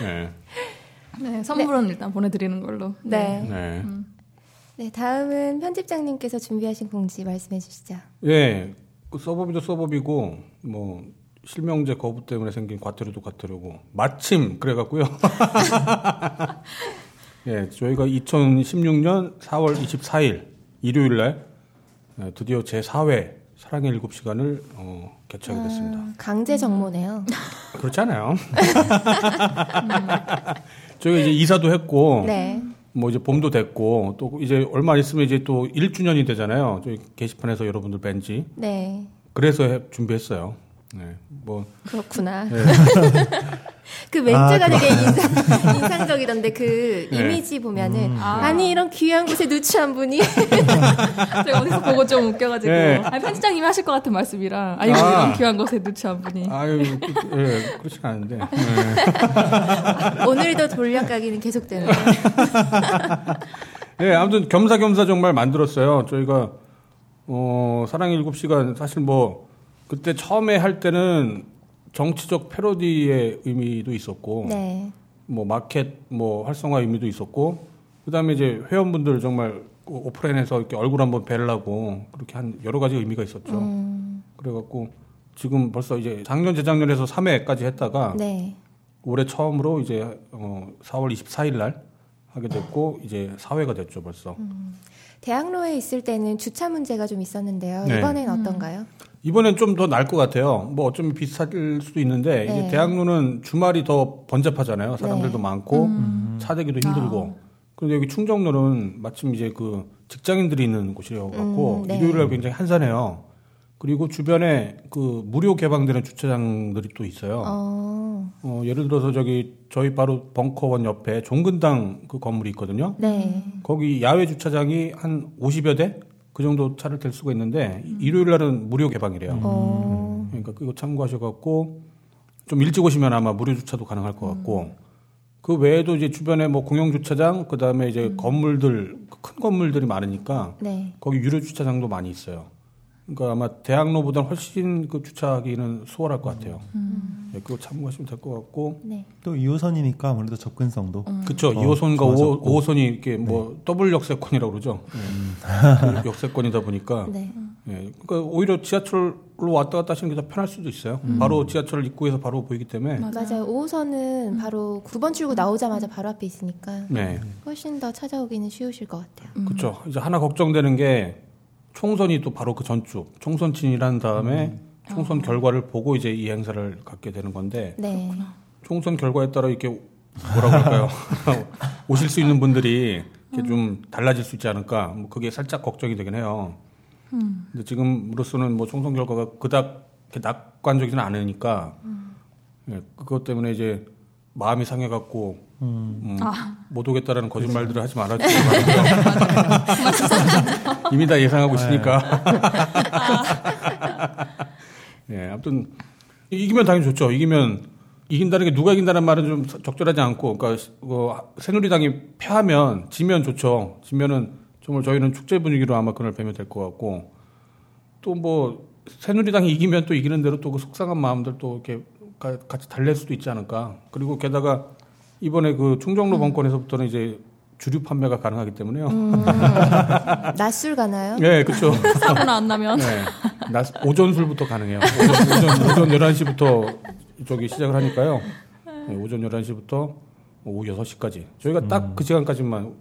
네. 네 선물은 일단 보내드리는 걸로. 네. 네. 네, 다음은 편집장님께서 준비하신 공지 말씀해 주시죠. 예, 그 서버비도 서버비고 뭐 실명제 거부 때문에 생긴 과태료도 과태료고 마침 그래갖고요. 예, 저희가 2016년 4월 24일 일요일 날 예, 드디어 제 4회 사랑의 7시간을 어, 개최하게 됐습니다. 아, 강제 정모네요. 그렇지 않아요. 저희가 이제 이사도 했고 네. 뭐 이제 봄도 됐고 또 이제 얼마 안 있으면 이제 또 1주년이 되잖아요. 저희 게시판에서 여러분들 뵌지 네. 그래서 해- 준비했어요. 네, 뭐 그렇구나. 네. 그 멘트가 아, 되게 인상, 인상적이던데 그 네. 이미지 보면은 아. 아니 이런 귀한 곳에 누추한 분이 제가 어디서 보고 좀 웃겨가지고. 네. 아니, 편집장님이 하실 것 같은 말씀이라. 아이고 아. 이런 귀한 곳에 누추한 분이. 아유, 그, 예, 그렇진 않은데. 네. 오늘도 돌려가기는 계속되는. 예, 아무튼 겸사겸사 정말 만들었어요. 저희가 어, 사랑의 일곱 시간 사실 뭐 그때 처음에 할 때는 정치적 패러디의 의미도 있었고 네. 뭐 마켓 뭐 활성화 의미도 있었고 그다음에 이제 회원분들 정말 오프라인에서 이렇게 얼굴 한번 뵈려고 그렇게 한 여러 가지 의미가 있었죠. 음, 그래갖고 지금 벌써 이제 작년 재작년에서 3회까지 했다가 네. 올해 처음으로 이제 어 4월 24일 날 하게 됐고 이제 4회가 됐죠 벌써. 대학로에 있을 때는 주차 문제가 좀 있었는데요. 네. 이번엔 어떤가요? 이번엔 좀더 나을 것 같아요. 뭐 어쩌면 비슷할 수도 있는데 네. 이제 대학로는 주말이 더 번잡하잖아요. 사람들도 네. 많고 차대기도 힘들고. 그런데 여기 충정로는 마침 이제 그 직장인들이 있는 곳이어 갖고 음, 네. 일요일 날 굉장히 한산해요. 그리고 주변에 그 무료 개방되는 주차장들이 또 있어요. 어, 어, 예를 들어서 저기 저희 바로 벙커원 옆에 종근당 그 건물이 있거든요. 네. 거기 야외 주차장이 한 50여 대? 그 정도 차를 댈 수가 있는데 일요일 날은 무료 개방이래요. 어, 그러니까 그거 참고하셔갖고 좀 일찍 오시면 아마 무료 주차도 가능할 것 같고 그 외에도 이제 주변에 뭐 공영 주차장 그 다음에 이제 건물들 큰 건물들이 많으니까 네. 거기 유료 주차장도 많이 있어요. 그러니까 아마 대학로보다 훨씬 그 주차하기는 수월할 것 같아요. 네, 그거 참고하시면 될 것 같고 네. 또 2호선이니까 아무래도 접근성도 그쵸. 어, 2호선과 좋아졌고. 5, 호선이 이렇게 뭐 더블 역세권이라고 그러죠. 그 역세권이다 보니까 네. 예, 그러니까 오히려 지하철로 왔다 갔다 하시는 게 더 편할 수도 있어요. 바로 지하철 입구에서 바로 보이기 때문에. 맞아요. 5호선은 바로 9번 출구 나오자마자 바로 앞에 있으니까 네, 훨씬 더 찾아오기는 쉬우실 것 같아요. 그렇죠. 이제 하나 걱정되는 게 총선이 또 바로 그 전주 총선 진일한 다음에 총선 결과를 보고 이제 이 행사를 갖게 되는 건데 네. 총선 결과에 따라 이렇게 뭐라고 할까요? 오실 수 있는 분들이 이렇게 좀 달라질 수 있지 않을까? 뭐 그게 살짝 걱정이 되긴 해요. 근데 지금으로서는 뭐 총선 결과가 그닥 이렇게 낙관적이지는 않으니까 예, 그것 때문에 이제 마음이 상해갖고 음, 못 오겠다라는 거짓말들을 하지 말아주세요. 이미 다 예상하고 있으니까. 예, 아무튼 이기면 당연히 좋죠. 이기면 이긴다는 게 누가 이긴다는 말은 좀 적절하지 않고, 그러니까 어, 새누리당이 패하면 지면 좋죠. 지면은 정말 저희는 축제 분위기로 아마 그날 뵈면 될 것 같고, 또 뭐 새누리당이 이기면 또 이기는 대로 또 그 속상한 마음들 또 이렇게 가- 같이 달랠 수도 있지 않을까. 그리고 게다가 이번에 그 충정로 번권에서부터는 이제 주류 판매가 가능하기 때문에요. 낮술 가나요? 예, 그렇죠. 사고나 안 나면. 네. 낮, 오전 술부터 가능해요. 오전, 오전, 오전 11시부터 저기 시작을 하니까요. 네, 오전 11시부터 오후 6시까지. 저희가 딱그 시간까지만,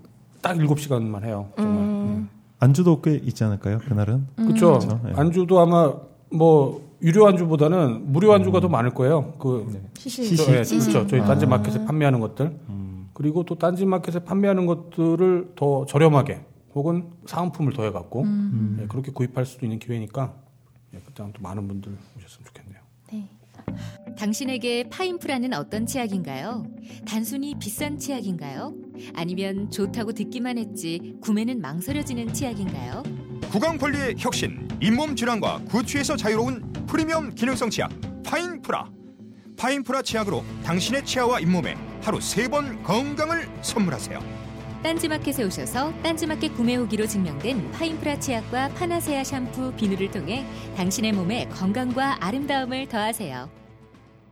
딱 7시간만 해요. 정말. 안주도 꽤 있지 않을까요? 그날은 그렇죠. 그렇죠. 네. 안주도 아마 뭐, 유료 안주보다는 무료 안주가 더 많을 거예요. 그, 시시. 저, 예, 시시. 그렇죠. 저희 딴지 마켓에 판매하는 것들. 그리고 또 딴지 마켓에 판매하는 것들을 더 저렴하게 혹은 사은품을 더해갖고 예, 그렇게 구입할 수도 있는 기회니까 예, 그때 또 많은 분들 오셨으면 좋겠네요. 네. 당신에게 파인프라는 어떤 치약인가요? 단순히 비싼 치약인가요? 아니면 좋다고 듣기만 했지 구매는 망설여지는 치약인가요? 구강 관리의 혁신, 잇몸 질환과 구취에서 자유로운 프리미엄 기능성 치약 파인프라. 파인프라 치약으로 당신의 치아와 잇몸에 하루 세 번 건강을 선물하세요. 딴지마켓에 오셔서 딴지마켓 구매 후기로 증명된 파인프라 치약과 파나세아 샴푸, 비누를 통해 당신의 몸에 건강과 아름다움을 더하세요.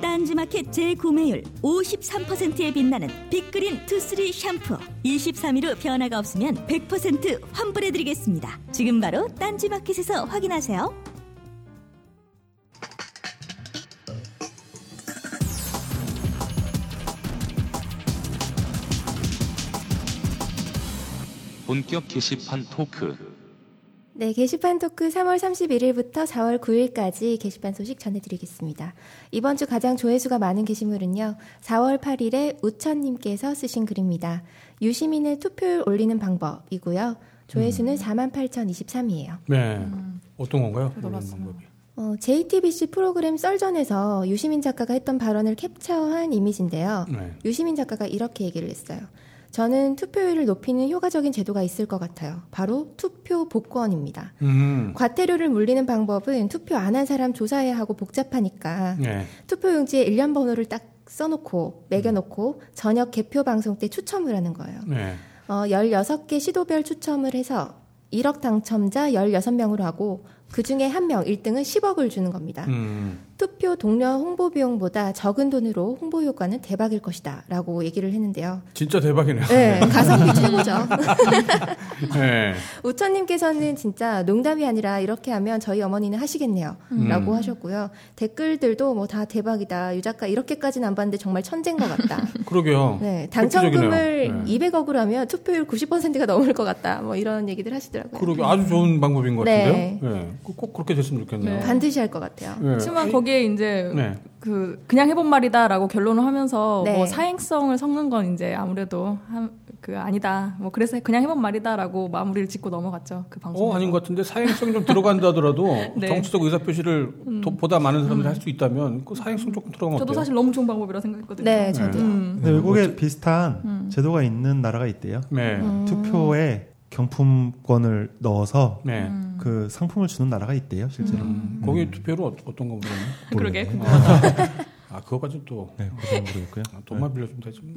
딴지마켓 재구매율 53%에 빛나는 빅그린 투쓰리 샴푸 23일 후 변화가 없으면 100% 환불해드리겠습니다. 지금 바로 딴지마켓에서 확인하세요. 본격 게시판 토크. 네, 게시판 토크 3월 31일부터 4월 9일까지 게시판 소식 전해드리겠습니다. 이번 주 가장 조회수가 많은 게시물은요, 4월 8일에 우천님께서 쓰신 글입니다. 유시민의 투표율 올리는 방법이고요. 조회수는 48,023이에요. 네. 어떤 건가요? 방법이. 어, JTBC 프로그램 썰전에서 유시민 작가가 했던 발언을 캡처한 이미지인데요. 네. 유시민 작가가 이렇게 얘기를 했어요. 저는 투표율을 높이는 효과적인 제도가 있을 것 같아요. 바로 투표 복권입니다. 음. 과태료를 물리는 방법은 투표 안 한 사람 조사해야 하고 복잡하니까 네. 투표용지에 일련 번호를 딱 써놓고 매겨놓고 저녁 개표 방송 때 추첨을 하는 거예요. 네. 어, 16개 시도별 추첨을 해서 1억 당첨자 16명으로 하고 그 중에 한 명 1등은 10억을 주는 겁니다. 음. 투표 동료 홍보 비용보다 적은 돈으로 홍보 효과는 대박일 것이다 라고 얘기를 했는데요. 진짜 대박이네요. 네, 가성비 최고죠. 네. 우천님께서는 진짜 농담이 아니라 이렇게 하면 저희 어머니는 하시겠네요. 음. 라고 하셨고요. 댓글들도 뭐 다 대박이다. 유 작가 이렇게까지는 안 봤는데 정말 천재인 것 같다. 그러게요. 네, 당첨금을. 네. 200억으로 하면 투표율 90%가 넘을 것 같다. 뭐 이런 얘기들 하시더라고요. 그러게 아주 좋은 방법인 것 네. 같은데요. 네. 꼭- 꼭 그렇게 됐으면 좋겠네요. 반드시 할 것 같아요. 네. 하지만 거기에 이제 네. 그 그냥 해본 말이다라고 결론을 하면서 네. 뭐 사행성을 섞는 건 이제 아무래도 한, 그 아니다. 뭐 그래서 그냥 해본 말이다라고 마무리를 짓고 넘어갔죠 그 방송. 어 아닌 것 같은데 사행성 좀 들어간다 하더라도 네. 정치적 의사 표시를 보다 많은 사람들이 할수 있다면 그 사행성 조금 들어가면 저도 어때요? 사실 너무 좋은 방법이라 생각했거든요. 네, 저도요. 음. 근데 외국에 비슷한 제도가 있는 나라가 있대요. 네. 음. 투표에 경품권을 넣어서 네. 그 상품을 주는 나라가 있대요, 실제로. 음, 거기 투표로 어- 어떤 거 모르겠네. 그러게 몰라요. 궁금하다. 아 그거까지 또 네, 그건 모르겠고요. 아, 돈만 빌려주면 되지.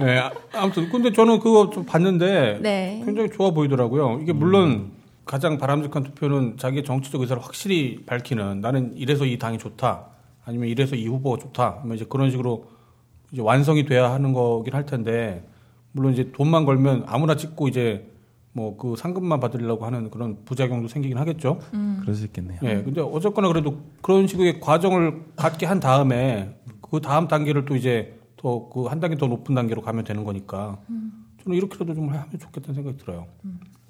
네. 네, 아, 아무튼 근데 저는 그거 좀 봤는데 네. 굉장히 좋아 보이더라고요. 이게 물론 가장 바람직한 투표는 자기의 정치적 의사를 확실히 밝히는 나는 이래서 이 당이 좋다 아니면 이래서 이 후보가 좋다 뭐 이제 그런 식으로 이제 완성이 돼야 하는 거긴 할 텐데 물론 이제 돈만 걸면 아무나 찍고 이제 뭐 그 상금만 받으려고 하는 그런 부작용도 생기긴 하겠죠. 그럴 수 있겠네요. 예, 근데 어쨌거나 그래도 그런 식의 과정을 갖게 한 다음에 그 다음 단계를 또 이제 더 그 한 단계 더 높은 단계로 가면 되는 거니까 저는 이렇게라도 좀 하면 좋겠다는 생각이 들어요.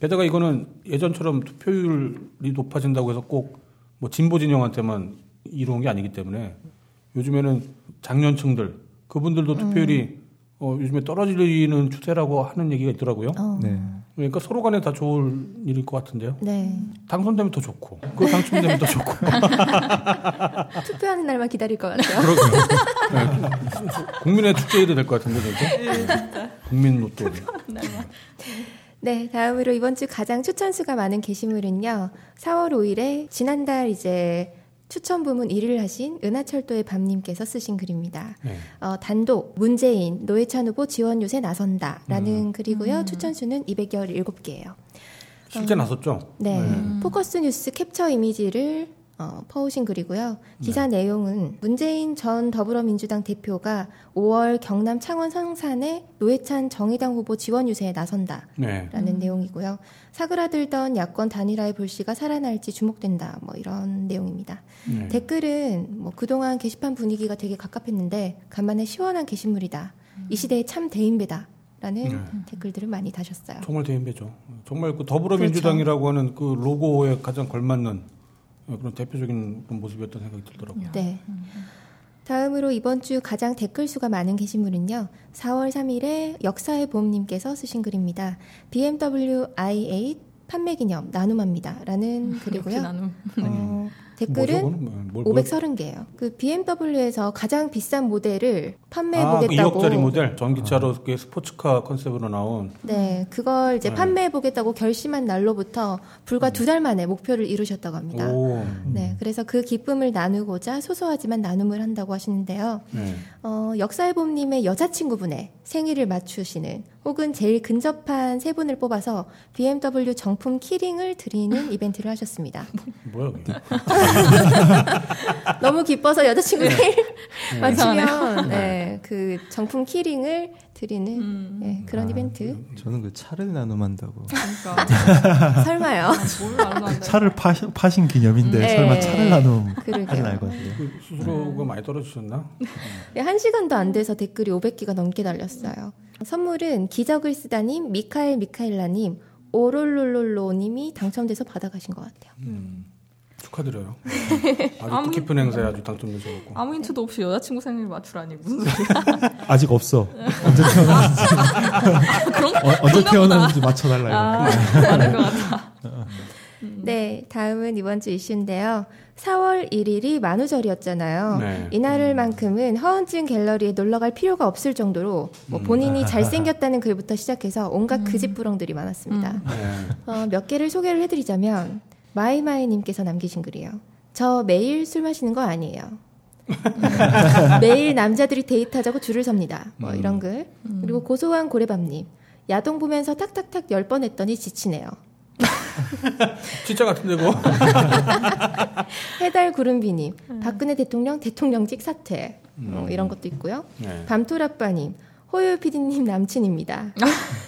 게다가 이거는 예전처럼 투표율이 높아진다고 해서 꼭 뭐 진보 진영한테만 이루는 게 아니기 때문에 요즘에는 장년층들 그분들도 투표율이 어, 요즘에 떨어지는 추세라고 하는 얘기가 있더라고요. 어, 네. 그러니까 서로 간에 다 좋을 일일 것 같은데요. 네. 당선되면 더 좋고, 그 당첨되면 더 좋고. 투표하는 날만 기다릴 것 같아요. 그러게요. 네. 국민의 축제해도 될 것 같은데, 진짜. 국민 로또. 네, 다음으로 이번 주 가장 추천수가 많은 게시물은요. 4월 5일에 지난달 이제 추천 부문 1위를 하신 은하철도의 밤님께서 쓰신 글입니다. 네. 어, 단독 문재인 노회찬 후보 지원 유세 나선다라는 글이고요. 추천 수는 217개예요. 실제 나섰죠? 네. 포커스 뉴스 캡처 이미지를 어, 퍼오신 글이고요. 기사 내용은 문재인 전 더불어민주당 대표가 5월 경남 창원 성산에 노회찬 정의당 후보 지원 유세에 나선다. 네. 라는 내용이고요. 사그라들던 야권 단일화의 불씨가 살아날지 주목된다. 뭐 이런 내용입니다. 네. 댓글은 뭐 그동안 게시판 분위기가 되게 갑갑했는데 간만에 시원한 게시물이다. 이 시대의 참 대인배다. 라는 네. 댓글들을 많이 다셨어요. 정말 대인배죠. 정말 그 더불어민주당이라고 하는 그 로고에 가장 걸맞는 그런 대표적인 그런 모습이었던 생각이 들더라고요. 네. 다음으로 이번 주 가장 댓글 수가 많은 게시물은요. 4월 3일에 역사의 봄님께서 쓰신 글입니다. BMW i8 판매 기념 나눔합니다. 라는 글이고요. 역시 나눔. 어, 뭐죠, 댓글은 그거는? 뭐, 뭘- 530개예요. 그 BMW에서 가장 비싼 모델을 판매해 아, 그 보겠다고 2억짜리 모델 전기차로 그 스포츠카 컨셉으로 나온 네, 그걸 이제 네. 판매해 보겠다고 결심한 날로부터 불과 두 달 만에 목표를 이루셨다고 합니다. 오, 네, 그래서 그 기쁨을 나누고자 소소하지만 나눔을 한다고 하시는데요. 네. 어, 역사의 봄님의 여자친구분의 생일을 맞추시는 혹은 제일 근접한 세 분을 뽑아서 BMW 정품 키링을 드리는 이벤트를 하셨습니다. 뭐야 그게? 너무 기뻐서 여자친구 생일 네. 맞추면 네, 그 정품 키링을 드리는 음. 네, 그런 이벤트. 저는 그 차를 나눔한다고. 그러니까 설마요. 안 돼. 차를 파신, 파신 기념인데 네. 설마 차를 나눔 그러게요. 하진 않거든요. 그 수수료가 많이 떨어지셨나? 네, 한 시간도 안 돼서 댓글이 500개가 넘게 달렸어요. 선물은 기적을 쓰다님, 미카엘 미카엘라님, 오롤롤롤로님이 당첨돼서 받아가신 것 같아요. 음, 축하드려요. 아주 아무- 뜻깊은 행사에 아주 당첨되셔갖고. 아무 힌트도 없이 여자친구 생일 맞추라니 무슨 소리야? 아직 없어. 언제 태어났는지. 그런 어, 언제 태어났는지 맞춰달라. 이거. 아, 다른 것 같아. 네, 다음은 이번 주 이슈인데요. 4월 1일이 만우절이었잖아요. 네. 이날을만큼은 허언증 갤러리에 놀러 갈 필요가 없을 정도로 뭐 음. 본인이 잘생겼다는 글부터 시작해서 온갖 그짓부렁들이 많았습니다. 네. 어, 몇 개를 소개를 해드리자면 마이마이님께서 남기신 글이에요. 저 매일 술 마시는 거 아니에요. 매일 남자들이 데이트하자고 줄을 섭니다. 뭐 이런 글. 그리고 고소한 고래밥님. 야동 보면서 탁탁탁 열 번 했더니 지치네요. 진짜 같은데 뭐. 해달 구름비님, 박근혜 대통령 대통령직 사퇴. 어, 이런 것도 있고요. 네. 밤토라빠님, 호요 PD님 남친입니다.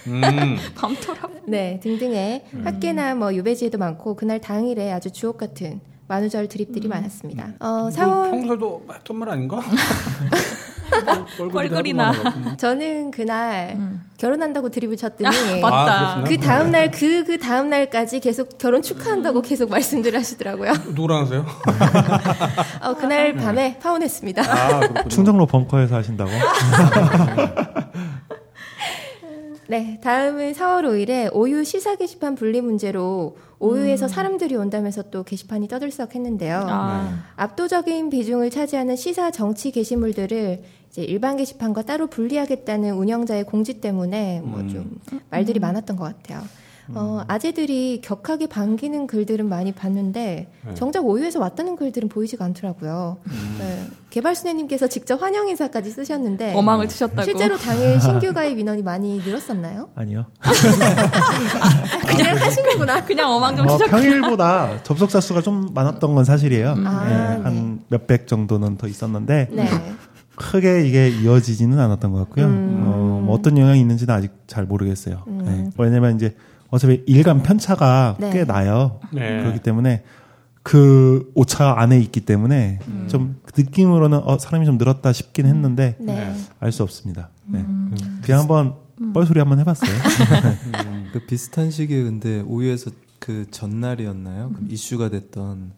음. 밤토라. 네, 등등의 학계나 뭐 유배지에도 많고 그날 당일에 아주 주옥 같은 만우절 드립들이 많았습니다. 어, 뭐 4월 평소에도 했던 말 아닌가? 뻘거리나. 저는 그날 결혼한다고 드립을 쳤더니 맞다. 아, 그 다음 날 그 그 다음 날까지 계속 결혼 축하한다고 계속 말씀들 하시더라고요. 누구랑 하세요? 어, 그날 밤에 파혼했습니다. 아. 충정로 벙커에서 하신다고? 네, 다음은 4월 5일에 오유 시사 게시판 분리 문제로 오유에서 사람들이 온다면서 또 게시판이 떠들썩했는데요. 아. 압도적인 비중을 차지하는 시사 정치 게시물들을 이제 일반 게시판과 따로 분리하겠다는 운영자의 공지 때문에 뭐좀 말들이 많았던 것 같아요. 어, 아재들이 격하게 반기는 글들은 많이 봤는데 정작 오유에서 왔다는 글들은 보이지가 않더라고요. 네, 개발순애님께서 직접 환영 인사까지 쓰셨는데 어망을 치셨다고. 실제로 당일 신규 가입 인원이 많이 늘었었나요? 아니요. 그냥 하시는구나. 그냥 어망 좀 어, 치셨고. 평일보다 접속자 수가 좀 많았던 건 사실이에요. 아, 네, 네. 한 몇백 정도는 더 있었는데 네. 크게 이게 이어지지는 않았던 것 같고요. 음. 어, 뭐 어떤 영향이 있는지는 아직 잘 모르겠어요. 음. 네. 왜냐면 이제 어차피 일간 편차가 네. 꽤 나요. 네. 그렇기 때문에 그 오차 안에 있기 때문에 음. 좀 느낌으로는 어, 사람이 좀 늘었다 싶긴 했는데 네. 알수 없습니다. 네. 음. 그냥 한번 뻘소리 한번 해봤어요. 그 비슷한 시기에 근데 오유에서 그 전날이었나요? 그 이슈가 됐던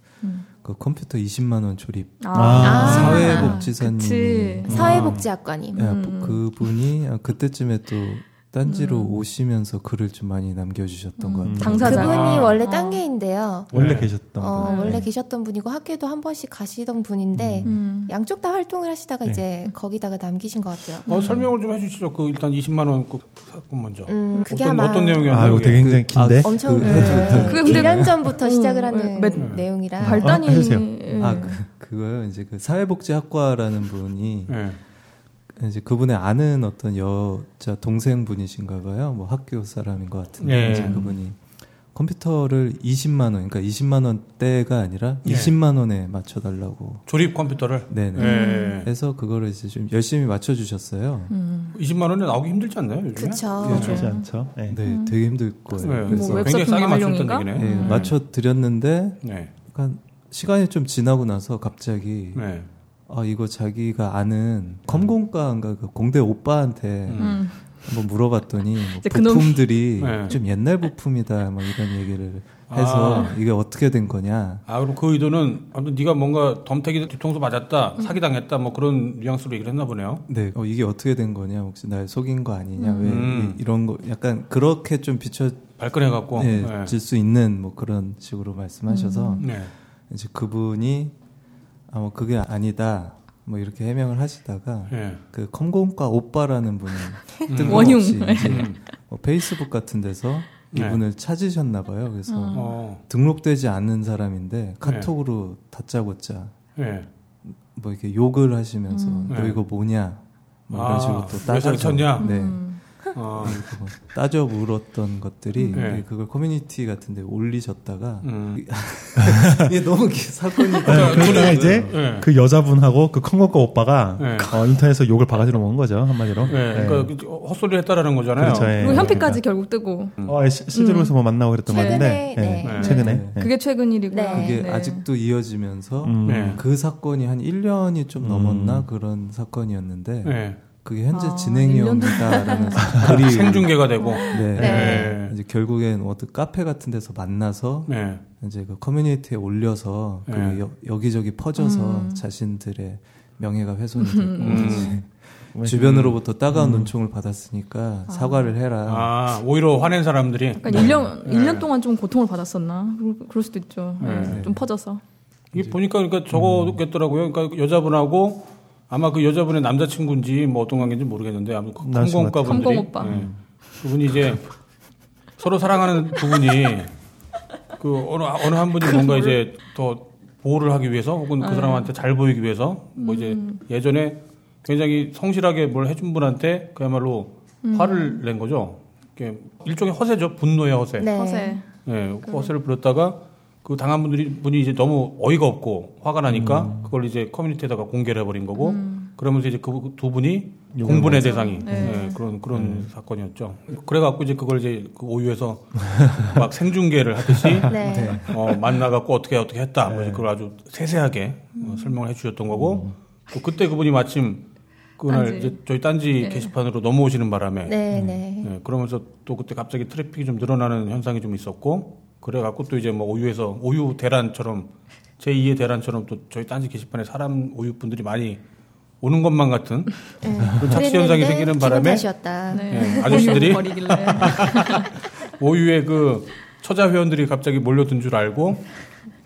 그 컴퓨터 20만 원 조립 아. 사회복지사님 그치. 사회복지학과님. 예, 음. 그분이 아, 그때쯤에 또 딴지로 오시면서 글을 좀 많이 남겨주셨던 것 같아요. 당사자. 그분이 아. 원래 어. 딴게인데요. 원래 네. 계셨던 어, 분. 원래 네. 계셨던 분이고 학교도 한 번씩 가시던 분인데 음. 양쪽 다 활동을 하시다가 네. 이제 거기다가 남기신 것 같아요. 어, 설명을 좀 해주시죠. 그 일단 20만 원그 사건 먼저. 음, 그게 어떤, 아마 어떤 내용이었나요? 아, 이거? 되게 굉장히 긴데. 엄청 그- 그, 그게 근데- 1년 전부터 시작을 음, 하는 몇- 내용이라 발단이 어, 해주세요. 예. 아, 그, 그거요. 이제 그 사회복지학과라는 분이 네. 이제 그분의 아는 어떤 여자 동생분이신가 봐요. 뭐 학교 사람인 것 같은데 네. 이제 그분이 컴퓨터를 20만 원, 그러니까 20만 원대가 아니라 네. 20만 원에 맞춰 달라고. 조립 컴퓨터를. 네네. 네. 해서 그거를 이제 좀 열심히 맞춰 주셨어요. 음. 20만 원에 나오기 힘들지 않나요? 요즘에? 그쵸. 네. 그렇지 않죠. 네. 네, 되게 힘들 거예요. 네. 그래서 뭐 웹서핑 굉장히 싸게 맞췄던? 얘기네. 네, 맞춰 드렸는데 네. 약간 시간이 좀 지나고 나서 갑자기 네. 아 이거 자기가 아는 컴공과인가 그 공대 오빠한테 음. 한번 물어봤더니 뭐 부품들이 네. 좀 옛날 부품이다 막 이런 얘기를 해서 아. 이게 어떻게 된 거냐 아, 그럼 그 의도는 아무튼 네가 뭔가 덤태기 뒤통수 맞았다, 사기 당했다, 뭐 그런 뉘앙스로 얘기를 했나 보네요. 네 어, 이게 어떻게 된 거냐 혹시 날 속인 거 아니냐 음. 왜 이- 이런 거 약간 그렇게 좀 비춰질 발끈해 갖고. 네. 수 있는 뭐 그런 식으로 말씀하셔서 네. 이제 그분이 아 뭐 그게 아니다 뭐 이렇게 해명을 하시다가 네. 그 컴공과 오빠라는 분은 원흉. 뜬금없이 이제 음. 뭐 페이스북 같은 데서 네. 이분을 찾으셨나 봐요. 그래서 어. 등록되지 않는 사람인데 카톡으로 다짜고짜 네. 뭐 이렇게 욕을 하시면서 너 네. 이거 뭐냐 뭐 이런 아, 식으로 또왜 따져서? 네. 음. 어. 뭐 따져 물었던 것들이 네. 그걸 커뮤니티 같은데 올리셨다가 음. 이게 너무 기- 사건이 네, 그러다가 이제 네. 그 여자분하고 그 콩고과 오빠가 네. 어, 인터넷에서 욕을 바가지로 먹은 거죠 한마디로. 네. 네. 그러니까 그 헛소리를 했다라는 거잖아요. 그렇죠. 예. 그리고 현피까지 결국 뜨고 어, 시- 실제로 그래서 뭐 만나고 그랬던 것 최근에, 같은데 네. 예, 네. 최근에 네. 예. 그게 최근 일이고요. 네. 그게 네. 아직도 이어지면서 음. 네. 그 사건이 한 1년이 좀 음. 넘었나 그런 사건이었는데 네. 그게 현재 아, 진행형이다라면서 글이 생중계가 되고. 네. 네. 이제 결국엔 어떤 카페 같은 데서 만나서 네. 이제 그 커뮤니티에 올려서 네. 그 여, 여기저기 퍼져서 음. 자신들의 명예가 훼손이 됐고 음. 이제 주변으로부터 따가운 논총을 받았으니까 사과를 해라. 아, 오히려 화낸 사람들이. 약간 1년, 네. 1년 동안 좀 고통을 받았었나? 그럴- 수도 있죠. 네, 네. 좀 퍼져서. 이게 보니까 그러니까 적어겠더라고요. 그러니까 여자분하고 아마 그 여자분의 남자친구인지 뭐 어떤 관계인지 모르겠는데 아무 남친 컴공과 분들이 컴공. 예. 그분이 이제 서로 사랑하는 두 분이 그 어느 어느 한 분이 뭔가 이제 더 보호를 하기 위해서 혹은 그 사람한테 잘 보이기 위해서 뭐 이제 예전에 굉장히 성실하게 뭘 해준 분한테 그야말로 화를 낸 거죠. 이렇게 일종의 허세죠. 분노의 허세. 네. 허세. 예, 허세를 부렸다가 그 당한 분들이 분이 이제 너무 어이가 없고 화가 나니까 그걸 이제 커뮤니티에다가 공개를 해버린 거고 그러면서 이제 그 두 분이 공분의 대상이 네. 예, 그런 그런 사건이었죠. 그래갖고 이제 그걸 이제 그 오유에서 막 생중계를 하듯이 네. 어, 만나갖고 어떻게 어떻게 했다. 뭐 이제 그걸 아주 세세하게 어, 설명을 해주셨던 거고 또 그때 그분이 마침 그날 딴지. 이제 저희 딴지 네. 게시판으로 넘어오시는 바람에 네, 네. 예, 그러면서 또 그때 갑자기 트래픽이 좀 늘어나는 현상이 좀 있었고 그래갖고 또 이제 뭐 오유에서 오유 대란처럼 제2의 대란처럼 또 저희 딴지 게시판에 사람 오유 분들이 많이 오는 것만 같은 그런 착시 현상이 생기는 바람에. 네. 예, 아저씨들이. 오유의 그 처자 회원들이 갑자기 몰려든 줄 알고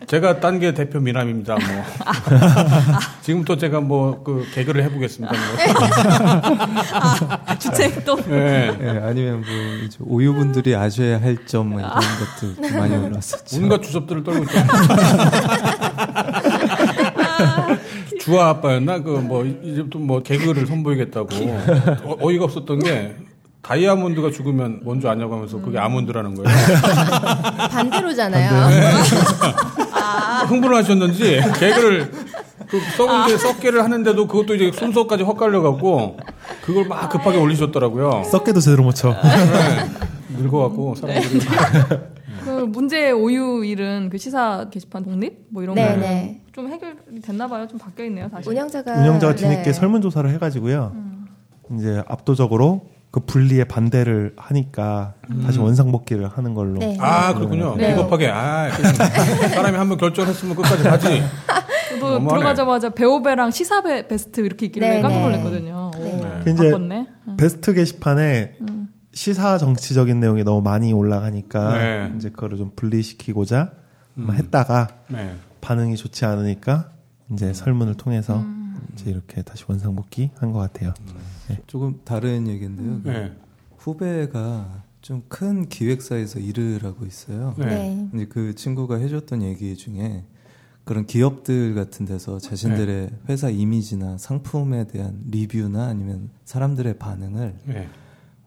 제가 딴 게 대표 미남입니다. 뭐 지금부터 제가 뭐 그 개그를 해보겠습니다. 뭐. 주책 또. 예. 예, 아니면 뭐 이제 오유분들이 아셔야 할점뭐 이런 것도 좀 많이 올랐었죠. 온갖 주접들을 떨고 있죠. 주아 아빠였나? 그 뭐 이제부터 뭐 개그를 선보이겠다고 어, 어이가 없었던 게 다이아몬드가 죽으면 뭔 줄 아냐고 하면서 그게 아몬드라는 거예요. 반대로잖아요. 네. 흥분을 하셨는지 개그를 그 썩은 게 썩게를 하는데도 그것도 이제 순서까지 헛갈려 갖고 그걸 막 급하게 올리셨더라고요. 썩게도 제대로 못 쳐. 네. 늙어갖고 사람들이 그 문제 오유 일은 그 시사 게시판 독립 뭐 이런 네, 거 네. 좀 해결이 됐나 봐요. 좀 바뀌어 있네요, 다시. 운영자가 운영자가 뒤늦게 네. 설문조사를 해가지고요. 이제 압도적으로 그 분리에 반대를 하니까 다시 원상복귀를 하는 걸로. 네. 아 그렇군요. 네. 비겁하게 아 사람이 한번 결정했으면 끝까지 가지. 저도 너무하네. 들어가자마자 배우배랑 시사 베, 베스트 이렇게 있길래 네, 깜짝 네. 놀랐거든요. 오, 네. 그 이제 바꿨네. 베스트 게시판에 음. 시사 정치적인 내용이 너무 많이 올라가니까 네. 이제 그거를 좀 분리시키고자 뭐 했다가 네. 반응이 좋지 않으니까 이제 설문을 통해서 음. 이제 이렇게 다시 원상복귀 한 것 같아요. 조금 다른 얘기인데요. 네. 후배가 좀 큰 기획사에서 일을 하고 있어요. 네. 네. 근데 그 친구가 해줬던 얘기 중에 그런 기업들 같은 데서 자신들의 회사 이미지나 상품에 대한 리뷰나 아니면 사람들의 반응을 네.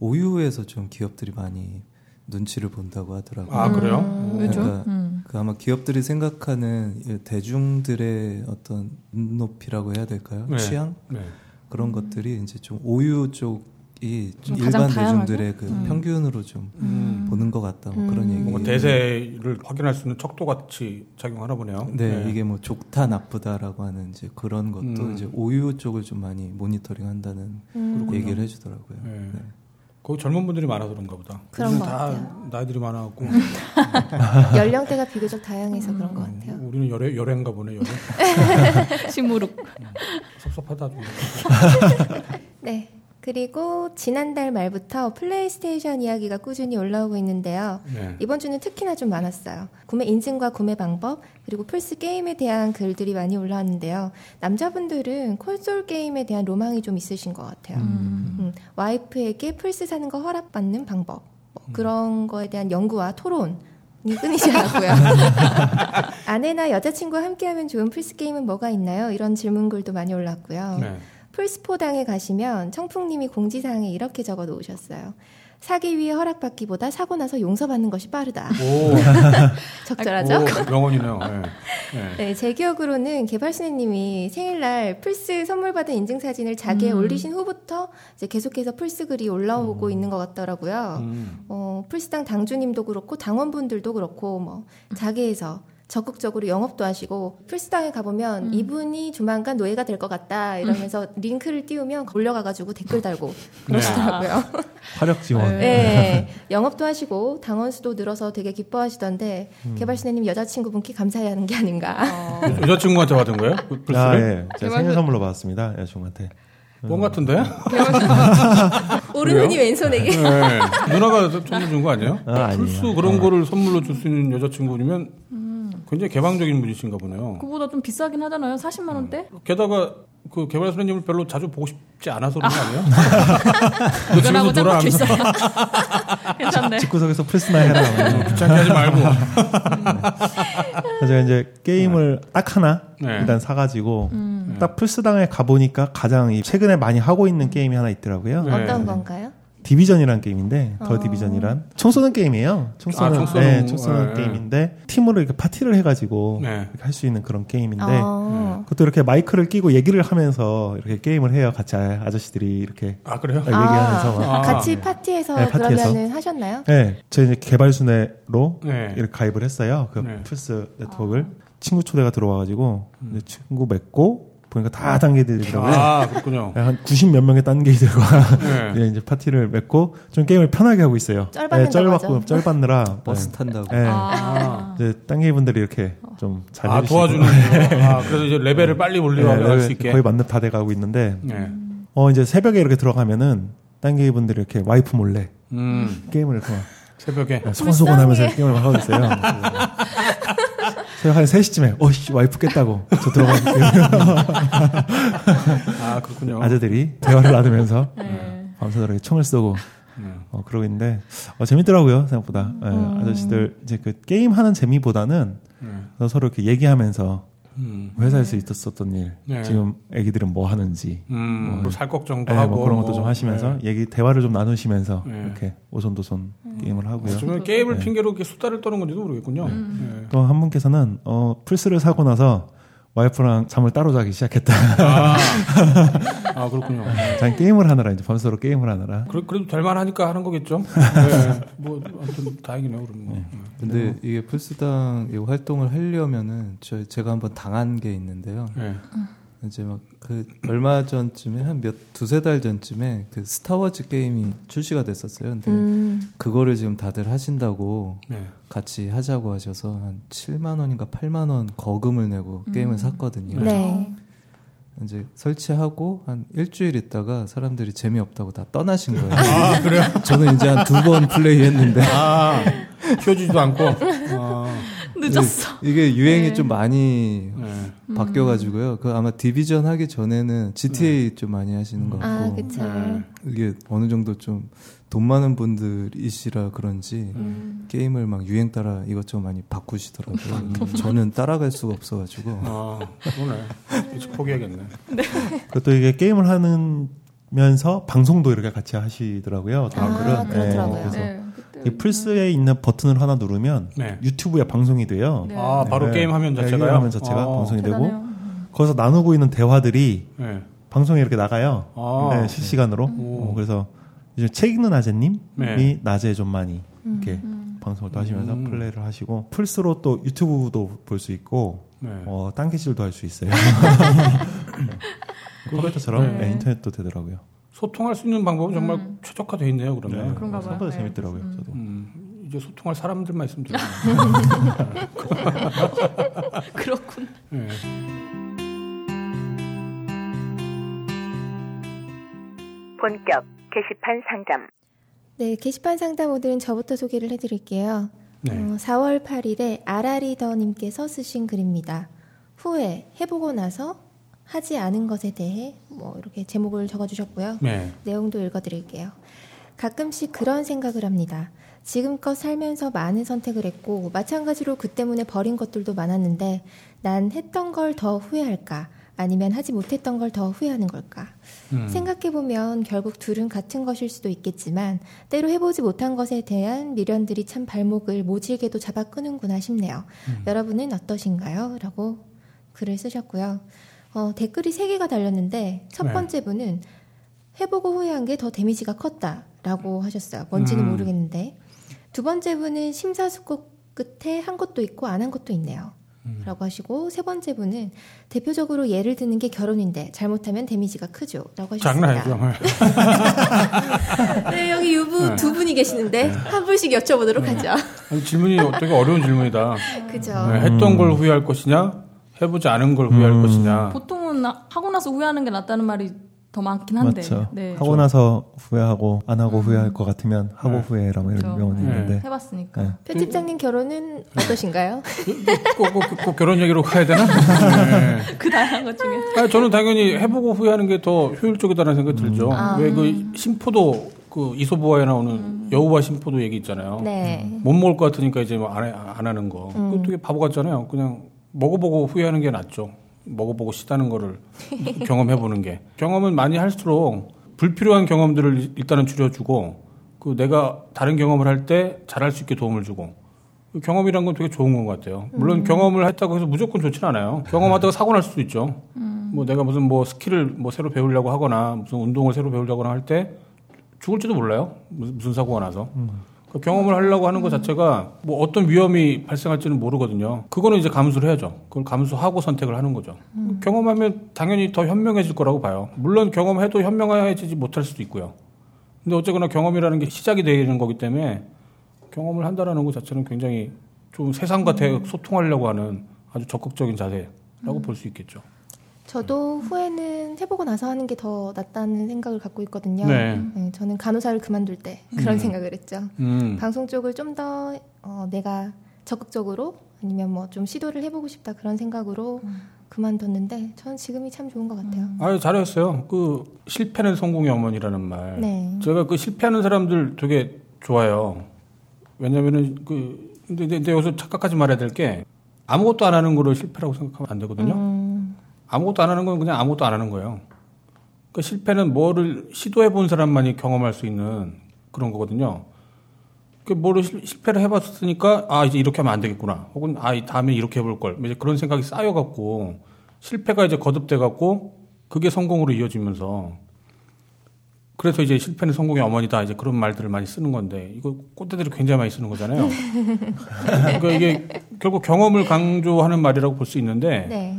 오유에서 좀 기업들이 많이 눈치를 본다고 하더라고요. 아 그래요? 음, 왜죠? 그러니까 음. 그 아마 기업들이 생각하는 이 대중들의 어떤 눈높이라고 해야 될까요? 네. 취향 네. 그런 것들이 이제 좀 오유 쪽이 좀 일반? 대중들의 그 음. 평균으로 좀 음. 보는 것 같다 뭐 그런 얘기. 뭔가 대세를 확인할 수 있는 척도 같이 작용하나 보네요. 네, 이게 뭐 좋다 나쁘다라고 하는 이제 그런 것도 음. 이제 오유 쪽을 좀 많이 모니터링한다는 음. 얘기를 해주더라고요. 네. 네. 거기 젊은 분들이 많아서 그런가 보다. 그런 것 다 같아요. 나이들이 많아갖고 연령대가 비교적 다양해서 그런 것 같아요. 우리는 열애 열애인가 보네 열애. 시무룩. 섭섭하다 좀. 네. 그리고 지난달 말부터 플레이스테이션 이야기가 꾸준히 올라오고 있는데요. 네. 이번 주는 특히나 좀 많았어요. 구매 인증과 구매 방법, 그리고 플스 게임에 대한 글들이 많이 올라왔는데요. 남자분들은 콘솔 게임에 대한 로망이 좀 있으신 것 같아요. 음, 와이프에게 플스 사는 거 허락받는 방법, 뭐 그런 거에 대한 연구와 토론. 이 끊이지 않고요. 아내나 여자친구와 함께하면 좋은 플스 게임은 뭐가 있나요? 이런 질문글도 많이 올랐고요. 네. 플스포당에 가시면 청풍님이 공지사항에 이렇게 적어 놓으셨어요. 사기 위해 허락받기보다 사고 나서 용서받는 것이 빠르다. 오, 적절하죠? 오, 명언이네요. 네. 네. 네, 제 기억으로는 개발순애님이 생일날 플스 선물 받은 인증 사진을 자게에 음. 올리신 후부터 이제 계속해서 플스 글이 올라오고 있는 것 같더라고요. 음. 어, 플스당 당주님도 그렇고 당원분들도 그렇고 뭐 자기에서 적극적으로 영업도 하시고 플스당에 가보면 음. 이분이 조만간 노예가 될 것 같다 이러면서 링크를 띄우면 올려가가지고 댓글 달고 네. 그러시더라고요. 화력 지원. 네. 영업도 하시고 당원 수도 늘어서 되게 기뻐하시던데 음. 개발순애님 여자친구분께 감사해하는 게 아닌가. 어. 여자친구한테 받은 거예요? 그 아, 플스를? 예. 제가 생일 선물로 받았습니다. 여자친구한테. 뻥 같은데? 오르느니 왼손에게. 네. 누나가 선물 준 거 아니에요? 아, 아니에요. 플스 그런 거를 선물로 줄 수 있는 여자친구면 굉장히 개방적인 분이신가 보네요. 그보다 좀 비싸긴 하잖아요. 40만 원대? 게다가 그 개발 선생님을 별로 자주 보고 싶지 않아서 그런 거 아니에요? 이거라고 집에서 놀아 짱박혀 있어. 하면서 괜찮네. 집구석에서 플스나 해라. 귀찮게 하지 말고. 그래서 제가 이제 게임을 딱 하나 네. 일단 사가지고 음. 딱 플스당에 가보니까 가장 이 최근에 많이 하고 있는 게임이 하나 있더라고요. 네. 어떤 건가요? 디비전이라는 게임인데 더 어. 디비전이란 총 쏘는 게임이에요. 총 아, 네, 총 쏘는 네. 게임인데 팀으로 이렇게 파티를 해가지고 네. 할 수 있는 그런 게임인데 어. 그것도 이렇게 마이크를 끼고 얘기를 하면서 이렇게 게임을 해요. 같이 아- 아저씨들이 이렇게 아 그래요? 아, 얘기하면서 막. 아, 같이 파티에서 네, 파티에서. 그러면은 하셨나요? 네, 저희 이제 개발 순회로 네. 이렇게 가입을 했어요. 그 네. 플스 네트워크를 친구 초대가 들어와가지고 이제 친구 맺고 보니까 다 딴게이들이더라고요. 아 그렇군요. 네, 한90 몇 명의 딴게이들과 네. 예, 이제 파티를 맺고 좀 게임을 편하게 하고 있어요. 쩔 받는다고 쩔받고 하죠. 쩔 받느라 버스 네. 탄다고. 예. 아. 이제 딴게 분들이 이렇게 좀 잘 아 도와주는 거. 아 그래서 이제 레벨을 빨리 올려갈 네, 수 있게. 거의 만렙 다 돼가고 있는데 네. 어 이제 새벽에 이렇게 들어가면은 단계 분들이 이렇게 와이프 몰래 음 게임을 이렇게 막 새벽에. 소곤소곤하면서 게임을 막 하고 있어요. 새벽 한 3시쯤에 어씨 와이프 깼다고 저 들어가볼게요. 아 그렇군요. 아재들이 대화를 나누면서 네. 밤새도록 이렇게 총을 쏘고 네. 어, 그러고 있는데 어, 재밌더라고요 생각보다 예, 아저씨들 이제 그 게임 하는 재미보다는 네. 서로 이렇게 얘기하면서 음. 회사에서 있었었던 일 네. 지금 애기들은 뭐 하는지 음, 뭐, 살 걱정도 예, 하고 뭐 그런 것도 뭐, 좀 하시면서 네. 얘기 대화를 좀 나누시면서 네. 이렇게 오손도손 게임을 하고요. 정말 게임을 네. 핑계로 이렇게 수다를 떠는 건지도 모르겠군요. 네. 또한 분께서는 어, 플스를 사고 나서 와이프랑 잠을 따로 자기 시작했다. 아, 아 그렇군요. 자기 게임을 하느라 이제 밤새도록 게임을 하느라. 그래, 그래도 될 만 하니까 하는 거겠죠. 네. 뭐 아무튼 다행이네요. 그럼 뭐. 근데 이게 플스당 이 활동을 하려면은 저 제가 한번 당한 게 있는데요. 네. 이제 막 그 얼마 전쯤에 한 몇 두세 달 전쯤에 그 스타워즈 게임이 출시가 됐었어요. 근데 음. 그거를 지금 다들 하신다고 네. 같이 하자고 하셔서 한 7만 원인가 8만 원 거금을 내고 게임을 샀거든요. 네. 이제 설치하고 한 일주일 있다가 사람들이 재미없다고 다 떠나신 거예요. 아 그래요? 저는 이제 한 두 번 플레이했는데 아 키워주지도 않고. 아, 늦었어. 이게 유행이 네. 좀 많이 네. 바뀌어가지고요. 그 아마 디비전 하기 전에는 GTA 좀 많이 하시는 것 같고 아, 그쵸. 네. 이게 어느 정도 좀 돈 많은 분들이시라 그런지 음. 게임을 막 유행 따라 이것저것 많이 바꾸시더라고요. 저는 따라갈 수가 없어가지고 아 그러네. 이제 포기하겠네. 그또 이게 게임을 하면서 방송도 이렇게 같이 하시더라고요. 어떤 아. 그렇더라고요. 그래서 네. 이 플스에 있는 버튼을 하나 누르면 네. 유튜브에 방송이 돼요. 네. 아 바로 네. 게임 화면 네, 자체가요. 게임 화면 자체가 아, 방송이 되고 대단해요. 거기서 나누고 있는 대화들이 네. 방송에 이렇게 나가요. 아. 네, 실시간으로. 오. 어, 그래서 이제 책 읽는 아재님이 네. 낮에 좀 많이 이렇게 방송을 또 하시면서 음. 플레이를 하시고 플스로 또 유튜브도 볼 수 있고 네. 어, 딴개질도 할 수 있어요. 네. 컴퓨터처럼 네. 네, 인터넷도 되더라고요. 소통할 수 있는 방법은 정말 최적화되어 있네요. 그러면. 네. 그런가 봐요. 생각보다 네. 재밌더라고요. 저도. 음, 이제 소통할 사람들만 있으면 되겠네. 그렇군. 네. 본격 게시판 상담. 네, 게시판 상담 오늘은 저부터 소개를 해드릴게요. 네. 어, 4월 8일에 아라리더님께서 쓰신 글입니다. 후회, 해보고 나서 하지 않은 것에 대해 뭐 이렇게 제목을 적어주셨고요. 네. 내용도 읽어드릴게요. 가끔씩 그런 생각을 합니다. 지금껏 살면서 많은 선택을 했고 마찬가지로 그 때문에 버린 것들도 많았는데 난 했던 걸 더 후회할까? 아니면 하지 못했던 걸 더 후회하는 걸까? 음. 생각해보면 결국 둘은 같은 것일 수도 있겠지만 때로 해보지 못한 것에 대한 미련들이 참 발목을 모질게도 잡아 끄는구나 싶네요. 여러분은 어떠신가요? 라고 글을 쓰셨고요. 어, 댓글이 3개가 달렸는데 첫 네. 번째 분은 해보고 후회한 게 더 데미지가 컸다 라고 하셨어요. 뭔지는 음. 모르겠는데 두 번째 분은 심사숙고 끝에 한 것도 있고 안 한 것도 있네요. 음. 라고 하시고 세 번째 분은 대표적으로 예를 드는 게 결혼인데 잘못하면 데미지가 크죠. 라고 하셨습니다. 장난 아니죠. 네, 여기 유부 네. 두 분이 계시는데 한 분씩 여쭤보도록 하죠. 아니, 질문이 되게 어려운 질문이다. 그죠. 네, 했던 걸 후회할 것이냐, 해보지 않은 걸 후회할 음. 것이냐. 보통은 나- 하고 나서 후회하는 게 낫다는 말이 더 많긴 한데. 맞죠. 네. 하고 나서 후회하고 안 하고 후회할 것 같으면 하고 네. 후회라 뭐 이런 그렇죠. 명언이 네. 있는데 해봤으니까. 네. 편집장님 결혼은 어떠신가요? 꼭, 꼭, 꼭, 꼭 결혼 얘기로 가야 되나? 네. 그 다양한 것 중에. 아니, 저는 당연히 해보고 후회하는 게 더 효율적이다는 생각이 들죠. 아. 왜그 심포도 그 이소부화에 나오는 여우와 심포도 얘기 있잖아요. 네. 못 먹을 것 같으니까 이제 뭐안 해- 안 하는 거. 그거 되게 바보 같잖아요. 그냥 먹어보고 후회하는 게 낫죠. 먹어보고 시다는 거를 경험해보는 게. 경험은 많이 할수록 불필요한 경험들을 일단은 줄여주고 그 내가 다른 경험을 할 때 잘할 수 있게 도움을 주고 그 경험이란 건 되게 좋은 것 같아요. 물론 음. 경험을 했다고 해서 무조건 좋지는 않아요. 경험하다가 사고 날 수도 있죠. 음. 뭐 내가 무슨 뭐 스킬을 뭐 새로 배우려고 하거나 무슨 운동을 새로 배우려거나 할 때 죽을지도 몰라요. 무슨, 무슨 사고가 나서. 그 경험을 하려고 하는 것 자체가 뭐 어떤 위험이 발생할지는 모르거든요. 그거는 이제 감수를 해야죠. 그걸 감수하고 선택을 하는 거죠. 경험하면 당연히 더 현명해질 거라고 봐요. 물론 경험해도 현명해지지 못할 수도 있고요. 근데 어쨌거나 경험이라는 게 시작이 되는 거기 때문에 경험을 한다라는 것 자체는 굉장히 좀 세상과 대 소통하려고 하는 아주 적극적인 자세라고 볼수 있겠죠. 저도 후회는 해보고 나서 하는 게 더 낫다는 생각을 갖고 있거든요. 네. 저는 간호사를 그만둘 때 그런 음. 생각을 했죠. 음. 방송 쪽을 좀더 어, 내가 적극적으로 아니면 뭐 좀 시도를 해보고 싶다 그런 생각으로 그만뒀는데 저는 지금이 참 좋은 것 같아요. 아 잘했어요. 그 실패는 성공의 어머니라는 말. 네. 제가 그 실패하는 사람들 되게 좋아요. 왜냐면은 그 근데, 근데 여기서 착각하지 말아야 될 게 아무것도 안 하는 거를 실패라고 생각하면 안 되거든요. 음. 아무것도 안 하는 건 그냥 아무것도 안 하는 거예요. 그 실패는 뭐를 시도해 본 사람만이 경험할 수 있는 그런 거거든요. 그 뭐를 실- 실패를 해봤으니까 아 이제 이렇게 하면 안 되겠구나. 혹은 아이 다음에 이렇게 해볼 걸. 이제 그런 생각이 쌓여갖고 실패가 이제 거듭돼갖고 그게 성공으로 이어지면서 그래서 이제 실패는 성공의 어머니다 이제 그런 말들을 많이 쓰는 건데 이거 꼰대들이 굉장히 많이 쓰는 거잖아요. 그러니까 이게 결국 경험을 강조하는 말이라고 볼 수 있는데 네.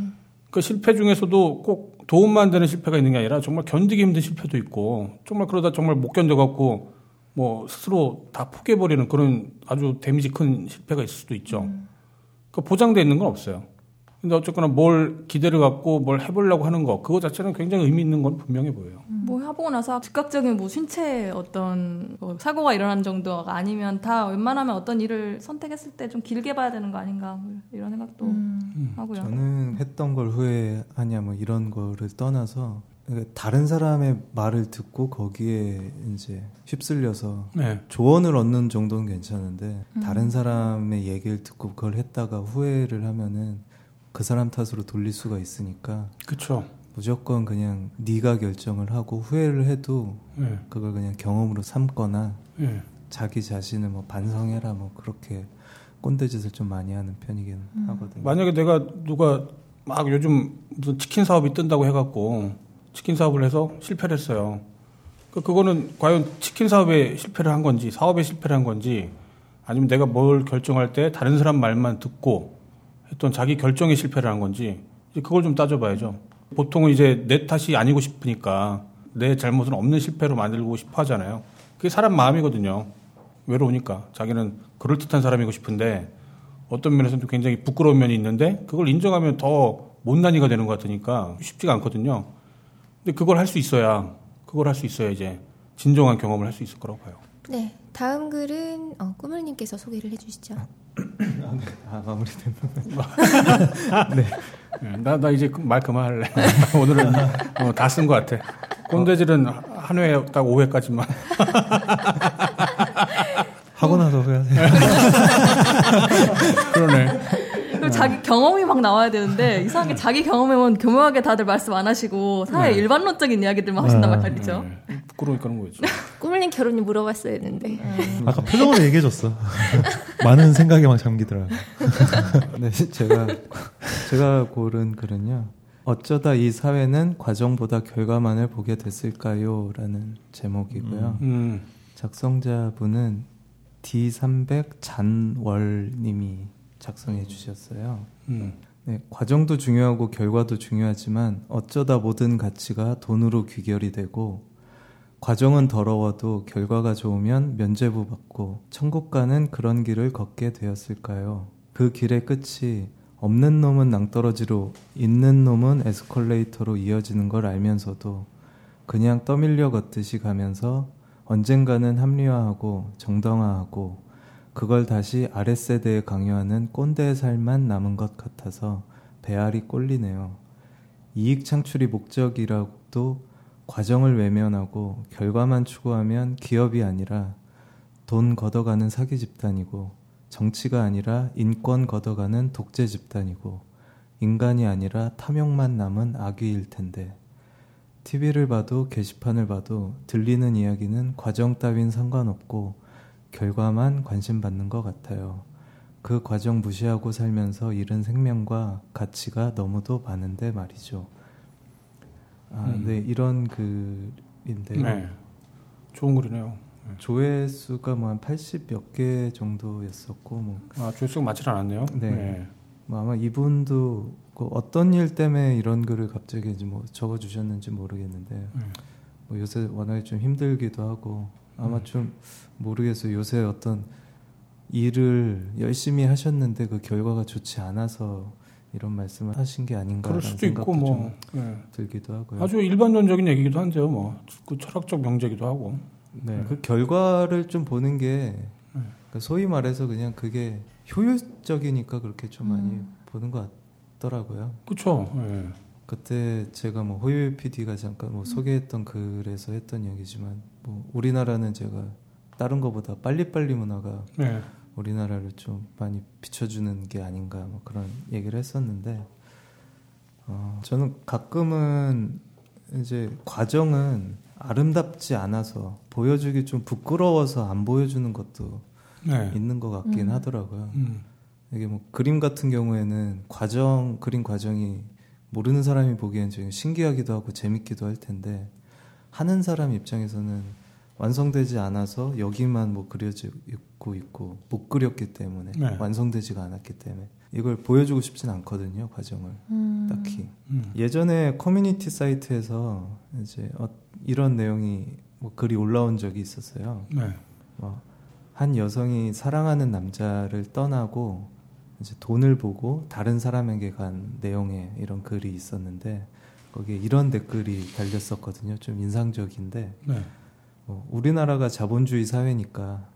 그 실패 중에서도 꼭 도움만 되는 실패가 있는 게 아니라 정말 견디기 힘든 실패도 있고 정말 그러다 정말 못 견뎌갖고 뭐 스스로 다 포기해버리는 그런 아주 데미지 큰 실패가 있을 수도 있죠. 그 보장돼 있는 건 없어요. 근데 어쨌거나 뭘 기대를 갖고 뭘 해보려고 하는 거 그거 자체는 굉장히 의미 있는 건 분명해 보여요. 뭐 해보고 나서 즉각적인 뭐 신체 어떤 뭐 사고가 일어난 정도가 아니면 다 웬만하면 어떤 일을 선택했을 때 좀 길게 봐야 되는 거 아닌가 뭐 이런 생각도 하고요. 저는 했던 걸 후회하냐 뭐 이런 거를 떠나서 그러니까 다른 사람의 말을 듣고 거기에 이제 휩쓸려서 네. 조언을 얻는 정도는 괜찮은데 음. 다른 사람의 얘기를 듣고 그걸 했다가 후회를 하면은 그 사람 탓으로 돌릴 수가 있으니까 그쵸. 무조건 그냥 네가 결정을 하고 후회를 해도 네. 그걸 그냥 경험으로 삼거나 네. 자기 자신을 뭐 반성해라 뭐 그렇게 꼰대 짓을 좀 많이 하는 편이긴 하거든요. 만약에 내가 누가 막 요즘 무슨 치킨 사업이 뜬다고 해갖고 치킨 사업을 해서 실패를 했어요. 그 그거는 과연 치킨 사업에 실패를 한 건지 사업에 실패를 한 건지 아니면 내가 뭘 결정할 때 다른 사람 말만 듣고 했던 자기 결정에 실패를 한 건지 그걸 좀 따져봐야죠. 보통은 이제 내 탓이 아니고 싶으니까 내 잘못은 없는 실패로 만들고 싶어 하잖아요. 그게 사람 마음이거든요. 외로우니까 자기는 그럴듯한 사람이고 싶은데 어떤 면에서는 굉장히 부끄러운 면이 있는데 그걸 인정하면 더 못난이가 되는 것 같으니까 쉽지가 않거든요. 근데 그걸 할 수 있어야 그걸 할 수 있어야 이제 진정한 경험을 할 수 있을 거라고 봐요. 네. 다음 글은 어, 꾸물님께서 소개를 해주시죠. 아 마무리되면 네. 나, 나 이제 말 그만할래. 오늘은 어, 다쓴 것 같아. 꼰대질은 한 회, 딱 5회까지만. 하고 나서 후회하세요. 그러네. 그리고 자기 경험이 막 나와야 되는데 이상하게 자기 경험에만 교묘하게 다들 말씀 안 하시고 사회 네. 일반론적인 이야기들만 하신단 네. 말이죠. 부끄러우니까 그런 거죠. 꾸물님 결혼이 물어봤어야 했는데. 아까 표정으로 얘기해줬어. 많은 생각에 막 잠기더라고. 네, 제가 제가 고른 글은요. 어쩌다 이 사회는 과정보다 결과만을 보게 됐을까요?라는 제목이고요. 음. 작성자분은 D300 잔월님이 작성해 주셨어요. 음. 네, 과정도 중요하고 결과도 중요하지만 어쩌다 모든 가치가 돈으로 귀결이 되고 과정은 더러워도 결과가 좋으면 면죄부 받고 천국 가는 그런 길을 걷게 되었을까요? 그 길의 끝이 없는 놈은 낭떠러지로 있는 놈은 에스컬레이터로 이어지는 걸 알면서도 그냥 떠밀려 걷듯이 가면서 언젠가는 합리화하고 정당화하고 그걸 다시 아랫세대에 강요하는 꼰대의 삶만 남은 것 같아서 배알이 꼴리네요. 이익 창출이 목적이라도 과정을 외면하고 결과만 추구하면 기업이 아니라 돈 걷어가는 사기 집단이고 정치가 아니라 인권 걷어가는 독재 집단이고 인간이 아니라 탐욕만 남은 악귀일 텐데 TV를 봐도 게시판을 봐도 들리는 이야기는 과정 따윈 상관없고 결과만 관심받는 것 같아요. 그 과정 무시하고 살면서 잃은 생명과 가치가 너무도 많은데 말이죠. 아, 음. 네, 이런 글인데 네. 좋은 글이네요. 조회수가 뭐 한 80몇 개 정도였었고 뭐 아, 조회수가 많지 않았네요. 네. 네. 뭐 아마 이분도 그 어떤 일 때문에 이런 글을 갑자기 이제 뭐 적어 주셨는지 모르겠는데 네. 뭐 요새 워낙에 좀 힘들기도 하고 아마 음. 좀 모르겠어요. 요새 어떤 일을 열심히 하셨는데 그 결과가 좋지 않아서 이런 말씀을 하신 게 아닌가라는 그럴 수도 있고 뭐좀 네. 들기도 하고요. 아주 일반론적인 얘기기도 한데요. 뭐그 철학적 명제기도 하고. 네, 그 결과를 좀 보는 게 네. 그러니까 소위 말해서 그냥 그게 효율적이니까 그렇게 좀 많이 음. 보는 것 같더라고요. 그렇죠. 네. 그때 제가 뭐 호요 PD가 잠깐 뭐 소개했던 글에서 했던 얘기지만 뭐 우리나라는 제가 다른 거보다 빨리빨리 문화가 네. 우리나라를 좀 많이 비춰주는 게 아닌가 뭐 그런 얘기를 했었는데 어, 저는 가끔은 이제 과정은 아름답지 않아서 보여주기 좀 부끄러워서 안 보여주는 것도 네. 있는 것 같긴 음. 하더라고요. 음. 이게 뭐 그림 같은 경우에는 과정 그림 과정이 모르는 사람이 보기엔 좀 신기하기도 하고 재밌기도 할 텐데 하는 사람 입장에서는 완성되지 않아서 여기만 뭐 그려지고 있고 못 그렸기 때문에 네. 완성되지가 않았기 때문에 이걸 보여주고 싶진 않거든요 과정을 음. 딱히 음. 예전에 커뮤니티 사이트에서 이제 어, 이런 내용이 뭐 글이 올라온 적이 있었어요. 네. 뭐, 한 여성이 사랑하는 남자를 떠나고 이제 돈을 보고 다른 사람에게 간 내용의 이런 글이 있었는데 거기에 이런 댓글이 달렸었거든요. 좀 인상적인데 네. 뭐 우리나라가 자본주의 사회니까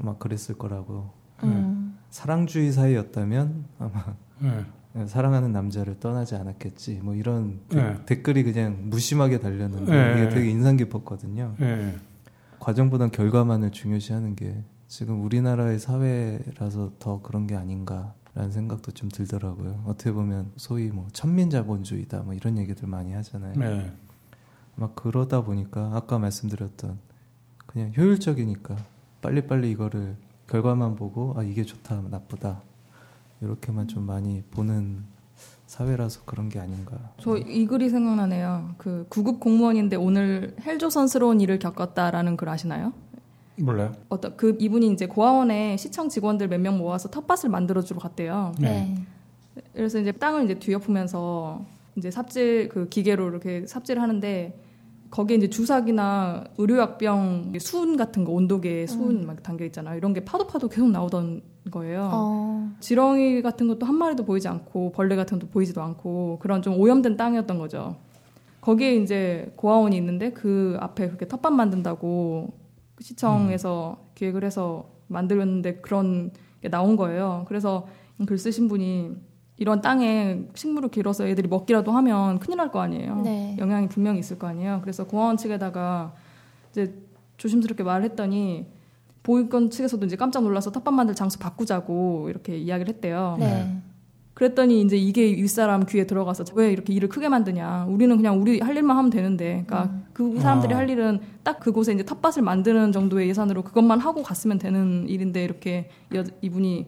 아마 그랬을 거라고 음. 사랑주의 사회였다면 아마 네. 사랑하는 남자를 떠나지 않았겠지. 뭐 이런 그 네. 댓글이 그냥 무심하게 달렸는데 네. 이게 되게 인상 깊었거든요. 네. 과정보단 결과만을 중요시하는 게 지금 우리나라의 사회라서 더 그런 게 아닌가 라는 생각도 좀 들더라고요. 어떻게 보면 소위 뭐 천민자본주의다 뭐 이런 얘기들 많이 하잖아요. 네. 막 그러다 보니까 아까 말씀드렸던 그냥 효율적이니까 빨리빨리 이거를 결과만 보고 아 이게 좋다 나쁘다 이렇게만 좀 많이 보는 사회라서 그런 게 아닌가. 저 이 글이 생각나네요. 그 구급 공무원인데 오늘 헬조선스러운 일을 겪었다라는 글 아시나요? 몰라요. 어떤 그 이분이 이제 고아원에 시청 직원들 몇 명 모아서 텃밭을 만들어 주러 갔대요. 네. 그래서 이제 땅을 이제 뒤엎으면서 이제 삽질 그 기계로 이렇게 삽질을 하는데 거기에 이제 주사기나 의료약병 수은 같은 거 온도계 수은 막 담겨 있잖아요. 이런 게 파도 파도 계속 나오던 거예요. 어. 지렁이 같은 것도 한 마리도 보이지 않고 벌레 같은 것도 보이지도 않고 그런 좀 오염된 땅이었던 거죠. 거기에 이제 고아원이 있는데 그 앞에 그렇게 텃밭 만든다고 시청에서 기획을 해서 만들었는데 그런 게 나온 거예요. 그래서 글 쓰신 분이 이런 땅에 식물을 길어서 애들이 먹기라도 하면 큰일 날 거 아니에요. 네. 영향이 분명히 있을 거 아니에요. 그래서 고아원 측에다가 이제 조심스럽게 말을 했더니 보육원 측에서도 이제 깜짝 놀라서 텃밭 만들 장소 바꾸자고 이렇게 이야기를 했대요. 네. 그랬더니 이제 이게 윗사람 귀에 들어가서 왜 이렇게 일을 크게 만드냐. 우리는 그냥 우리 할 일만 하면 되는데. 그러니까 그 사람들이 아. 할 일은 딱 그곳에 이제 텃밭을 만드는 정도의 예산으로 그것만 하고 갔으면 되는 일인데 이렇게 여- 이분이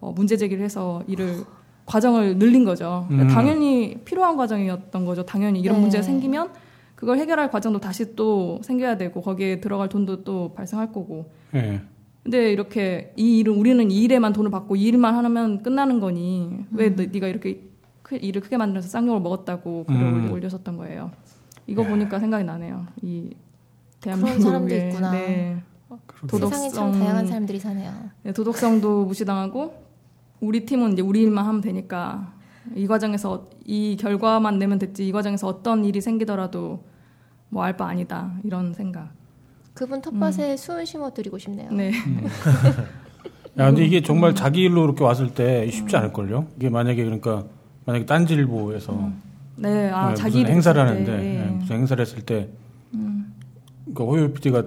어, 문제 제기를 해서 일을 과정을 늘린 거죠. 그러니까 음. 당연히 필요한 과정이었던 거죠. 당연히 이런 네. 문제가 생기면 그걸 해결할 과정도 다시 또 생겨야 되고 거기에 들어갈 돈도 또 발생할 거고. 네. 근데 이렇게 이 일은 우리는 이 일에만 돈을 받고 이 일만 하면 끝나는 거니 왜 너- 네가 이렇게 크- 일을 크게 만들어서 쌍욕을 먹었다고 글을 음. 올렸었던 거예요. 이거 보니까 생각이 나네요. 이 대한민국의 사람도 있구나. 네, 세상에 참 다양한 사람들이 사네요. 네, 도덕성도 무시당하고 우리 팀은 이제 우리 일만 하면 되니까 이 과정에서 이 결과만 내면 됐지 이 과정에서 어떤 일이 생기더라도 뭐 알 바 아니다 이런 생각. 그분 텃밭에 수은 심어드리고 싶네요. 네. 야, 근데 이게 정말 자기 일로 이렇게 왔을 때 쉽지 않을걸요? 이게 만약에 그러니까, 만약에 딴지일보에서 네, 아 네, 자기 행사를 하는데, 때. 네, 무슨 행사를 했을 때, 음. 그러니까 호요 PD가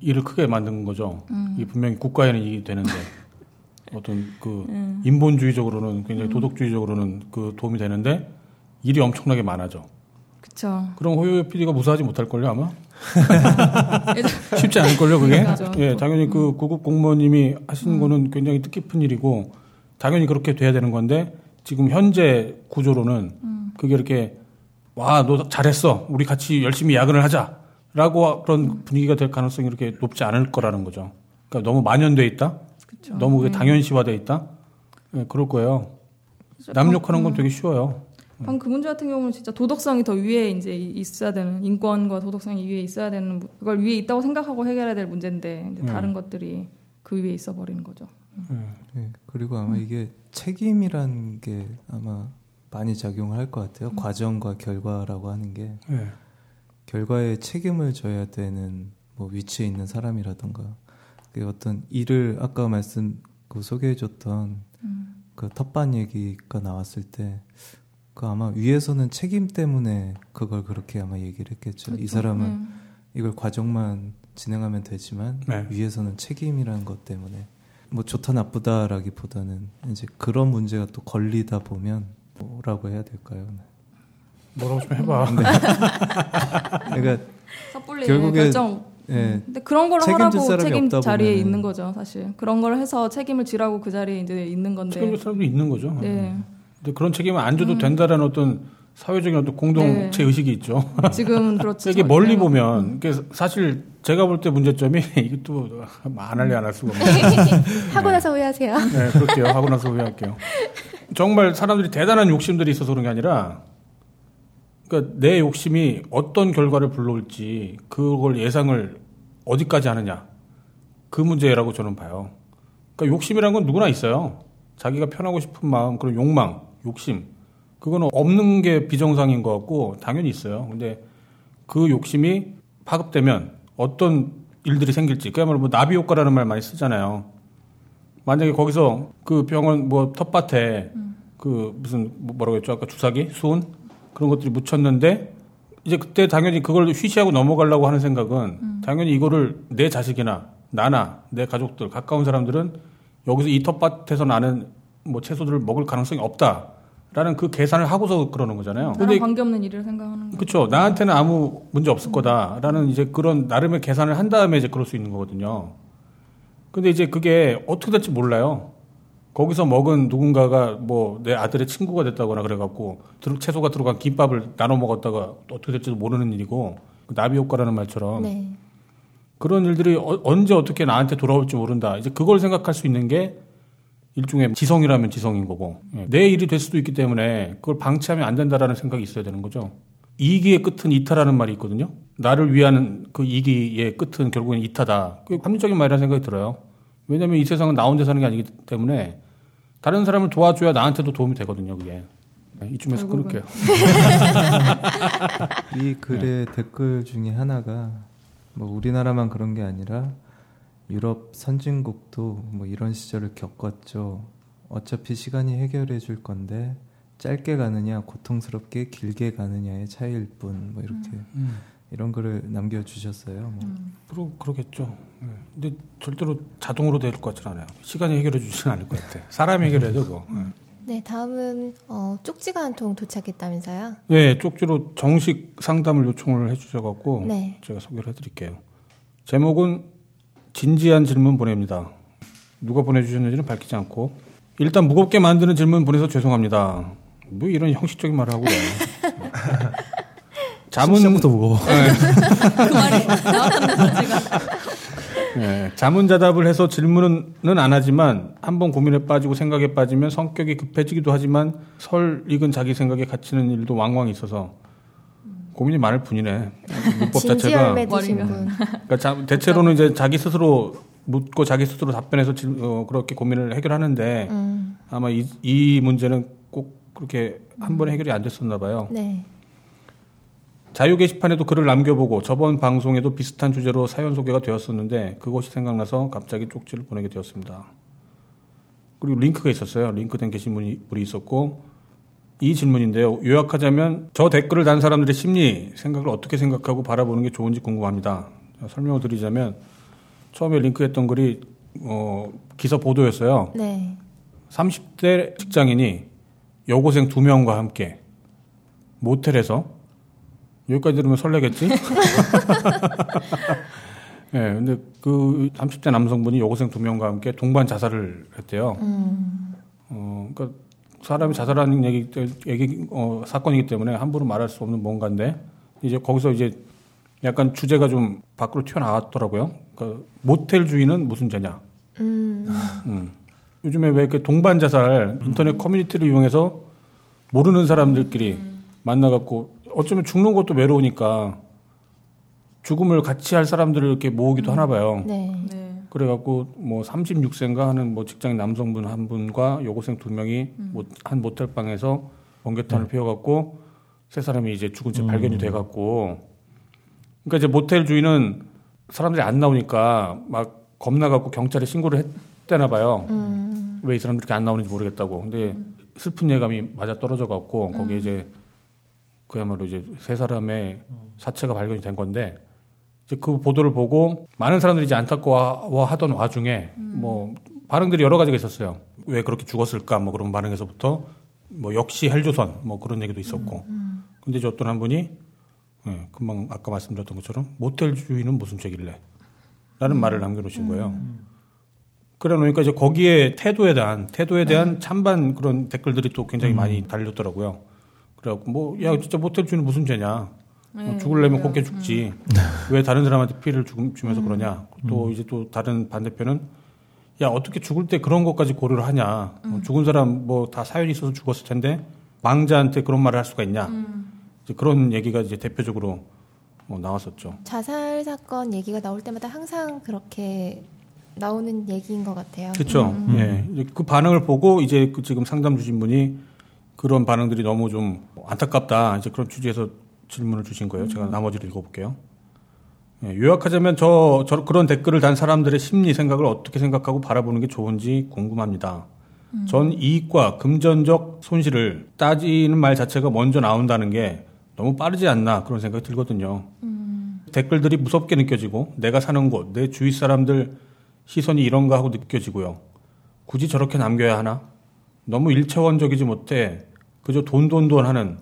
일을 크게 만든 거죠. 음. 이게 분명히 국가에는 이익이 되는데, 어떤 그 음. 인본주의적으로는 굉장히 도덕주의적으로는 그 도움이 되는데, 일이 엄청나게 많아져. 그쵸. 그럼 호요 PD가 무사하지 못할걸요, 아마? 쉽지 않을걸요, 그게? 맞아. 예, 당연히 그 구급 공무원님이 하시는 거는 굉장히 뜻깊은 일이고, 당연히 그렇게 돼야 되는 건데, 지금 현재 구조로는 그게 이렇게, 와, 너 잘했어. 우리 같이 열심히 야근을 하자. 라고 그런 분위기가 될 가능성이 이렇게 높지 않을 거라는 거죠. 그러니까 너무 만연돼 있다? 너무 그게 당연시화돼 있다? 예, 그럴 거예요. 남 욕하는 건 되게 쉬워요. 방금 그 문제 같은 경우는 진짜 도덕성이 더 위에 이제 있어야 되는 인권과 도덕성이 위에 있어야 되는 무- 그걸 위에 있다고 생각하고 해결해야 될 문제인데 이제 음. 다른 것들이 그 위에 있어 버리는 거죠. 네, 그리고 아마 이게 책임이란 게 아마 많이 작용할 것 같아요. 과정과 결과라고 하는 게 예. 결과에 책임을 져야 되는 뭐 위치에 있는 사람이라던가 그 어떤 일을 아까 말씀 그 소개해줬던 그 텃밭 얘기가 나왔을 때 그 아마 위에서는 책임 때문에 그걸 그렇게 아마 얘기를 했겠죠. 이 그렇죠. 사람은 음. 이걸 과정만 진행하면 되지만 네. 위에서는 책임이라는 것 때문에 뭐 좋다 나쁘다라기보다는 이제 그런 문제가 또 걸리다 보면 뭐라고 해야 될까요? 뭐라고 좀 해봐. 네. 그러니까 섣불리 결국에 결정. 예, 근데 그런 걸 하라고 책임 자리에 보면은 있는 거죠, 사실. 그런 걸 해서 책임을 지라고 그 자리에 이제 있는 건데. 책임질 사람도 있는 거죠. 네. 근데 그런 책임을 안 줘도 된다라는 어떤 사회적인 어떤 공동체 네. 의식이 있죠. 지금은 그렇죠. 이게 멀리 네. 보면, 이게 사실 제가 볼 때 문제점이 이게 또안 할래 안 할 수가 없네. 하고 나서 후회하세요. 네, 그럴게요. 하고 나서 후회할게요. 정말 사람들이 대단한 욕심들이 있어서 그런 게 아니라, 그러니까 내 욕심이 어떤 결과를 불러올지 그걸 예상을 어디까지 하느냐. 그 문제라고 저는 봐요. 그러니까 욕심이란 건 누구나 있어요. 자기가 편하고 싶은 마음, 그런 욕망, 욕심. 그거는 없는 게 비정상인 것 같고 당연히 있어요. 근데 그 욕심이 파급되면 어떤 일들이 생길지 그야말로 뭐 나비 효과라는 말 많이 쓰잖아요. 만약에 거기서 그 병원 뭐 텃밭에 그 무슨 뭐 뭐라고 했죠 아까 주사기 수은 그런 것들이 묻혔는데 이제 그때 당연히 그걸 휘시하고 넘어가려고 하는 생각은 당연히 이거를 내 자식이나 나나 내 가족들 가까운 사람들은 여기서 이 텃밭에서 나는 뭐 채소들을 먹을 가능성이 없다 라는 그 계산을 하고서 그러는 거잖아요. 나랑 관계없는 일을 생각하는 거. 그렇죠. 나한테는 아무 문제 없을 거다라는 이제 그런 나름의 계산을 한 다음에 이제 그럴 수 있는 거거든요. 근데 이제 그게 어떻게 될지 몰라요. 거기서 먹은 누군가가 뭐 내 아들의 친구가 됐다거나 그래갖고 들- 채소가 들어간 김밥을 나눠 먹었다가 또 어떻게 될지도 모르는 일이고 그 나비 효과라는 말처럼 네. 그런 일들이 어- 언제 어떻게 나한테 돌아올지 모른다. 이제 그걸 생각할 수 있는 게 일종의 지성이라면 지성인 거고 예. 내 일이 될 수도 있기 때문에 그걸 방치하면 안 된다라는 생각이 있어야 되는 거죠. 이기의 끝은 이타라는 말이 있거든요. 나를 위한 그 이기의 끝은 결국엔 이타다. 그게 합리적인 말이라는 생각이 들어요. 왜냐하면 이 세상은 나 혼자 사는 게 아니기 때문에 다른 사람을 도와줘야 나한테도 도움이 되거든요. 그게 네, 이쯤에서. 끊을게요. 이 글의 댓글 중에 하나가 뭐 우리나라만 그런 게 아니라 유럽 선진국도 뭐 이런 시절을 겪었죠. 어차피 시간이 해결해 줄 건데 짧게 가느냐 고통스럽게 길게 가느냐의 차이일 뿐 뭐 이렇게 음. 이런 글을 남겨주셨어요. 뭐. 그러, 그러겠죠. 네. 근데 절대로 자동으로 될 것 같지는 않아요. 시간이 해결해 주지는 않을 것 같아. 사람이 해결해야 돼, 그거. 네. 네, 다음은 어, 쪽지가 한 통 도착했다면서요? 네, 쪽지로 정식 상담을 요청을 해주셔갖고 네. 제가 소개를 해드릴게요. 제목은 진지한 질문 보냅니다. 누가 보내주셨는지는 밝히지 않고 일단 무겁게 만드는 질문 보내서 죄송합니다. 뭐 이런 형식적인 말을 하고 그래요. 자문 시작부터 무거워. 그 말이 나왔답니다, 제가. 네, 자문자답을 해서 질문은 안 하지만 한번 고민에 빠지고 생각에 빠지면 성격이 급해지기도 하지만 설 익은 자기 생각에 갇히는 일도 왕왕 있어서 고민이 많을 뿐이네. 문법 자체가. 그러니까 자- 대체로는 이제 자기 스스로 묻고 자기 스스로 답변해서 질- 어, 그렇게 고민을 해결하는데 음, 아마 이, 이 문제는 꼭 그렇게 한 번에 해결이 안 됐었나 봐요. 네. 자유 게시판에도 글을 남겨보고 저번 방송에도 비슷한 주제로 사연 소개가 되었었는데 그것이 생각나서 갑자기 쪽지를 보내게 되었습니다. 그리고 링크가 있었어요. 링크된 게시물이 물이 있었고 이 질문인데요. 요약하자면 저 댓글을 단 사람들의 심리 생각을 어떻게 생각하고 바라보는 게 좋은지 궁금합니다. 설명을 드리자면 처음에 링크했던 글이 어, 기사 보도였어요. 네. 30대 직장인이 여고생 두 명과 함께 모텔에서 여기까지 들으면 설레겠지? 예, 네, 근데 그 30대 남성분이 여고생 두 명과 함께 동반 자살을 했대요. 음. 어, 그러니까 사람이 자살하는 얘기, 얘기 어, 사건이기 때문에 함부로 말할 수 없는 뭔가인데 이제 거기서 이제 약간 주제가 좀 밖으로 튀어나왔더라고요. 그러니까 모텔 주인은 무슨 죄냐? 음. 음. 요즘에 왜 이렇게 동반 자살 인터넷 커뮤니티를 이용해서 모르는 사람들끼리 만나갖고 어쩌면 죽는 것도 외로우니까 죽음을 같이 할 사람들을 이렇게 모으기도 하나 봐요. 네. 네. 그래갖고 뭐 36세인가 하는 뭐 직장인 남성분 한 분과 여고생 두 명이 모- 한 모텔 방에서 번개탄을 피워갖고 세 사람이 이제 죽은 채 발견이 돼갖고. 그러니까 이제 모텔 주인은 사람들이 안 나오니까 막 겁나갖고 경찰에 신고를 했대나 봐요. 음. 왜이 사람들이 이렇게 안 나오는지 모르겠다고. 근데 슬픈 예감이 맞아 떨어져갖고 거기에 이제 그야말로 이제 세 사람의 사체가 발견이 된 건데 그 보도를 보고 많은 사람들이 이제 안타까워하던 와중에 뭐 반응들이 여러 가지가 있었어요. 왜 그렇게 죽었을까 뭐 그런 반응에서부터 뭐 역시 헬조선 뭐 그런 얘기도 있었고. 근데 이제 어떤 한 분이 예, 금방 아까 말씀드렸던 것처럼 모텔 주인은 무슨 죄길래? 라는 말을 남겨놓으신 거예요. 그래 놓으니까 이제 거기에 태도에 대한 태도에 대한 찬반 그런 댓글들이 또 굉장히 많이 달렸더라고요. 그래갖고 뭐 야 진짜 모텔 주인은 무슨 죄냐? 뭐 네, 죽을려면 맞아요. 곱게 죽지. 왜 다른 사람한테 피해를 주, 주면서 그러냐? 또 이제 또 다른 반대편은 야 어떻게 죽을 때 그런 것까지 고려를 하냐? 뭐 죽은 사람 뭐 다 사연이 있어서 죽었을 텐데 망자한테 그런 말을 할 수가 있냐? 이제 그런 얘기가 이제 대표적으로 뭐 나왔었죠. 자살 사건 얘기가 나올 때마다 항상 그렇게 나오는 얘기인 것 같아요. 그렇죠. 음. 예. 그 반응을 보고 이제 그 지금 상담 주신 분이 그런 반응들이 너무 좀 안타깝다. 이제 그런 취지에서 질문을 주신 거예요. 제가 나머지를 읽어볼게요. 예, 요약하자면 저, 저 그런 댓글을 단 사람들의 심리 생각을 어떻게 생각하고 바라보는 게 좋은지 궁금합니다. 전 이익과 금전적 손실을 따지는 말 자체가 먼저 나온다는 게 너무 빠르지 않나 그런 생각이 들거든요. 댓글들이 무섭게 느껴지고 내가 사는 곳, 내 주위 사람들 시선이 이런가 하고 느껴지고요. 굳이 저렇게 남겨야 하나? 너무 일차원적이지 못해 그저 돈돈돈 하는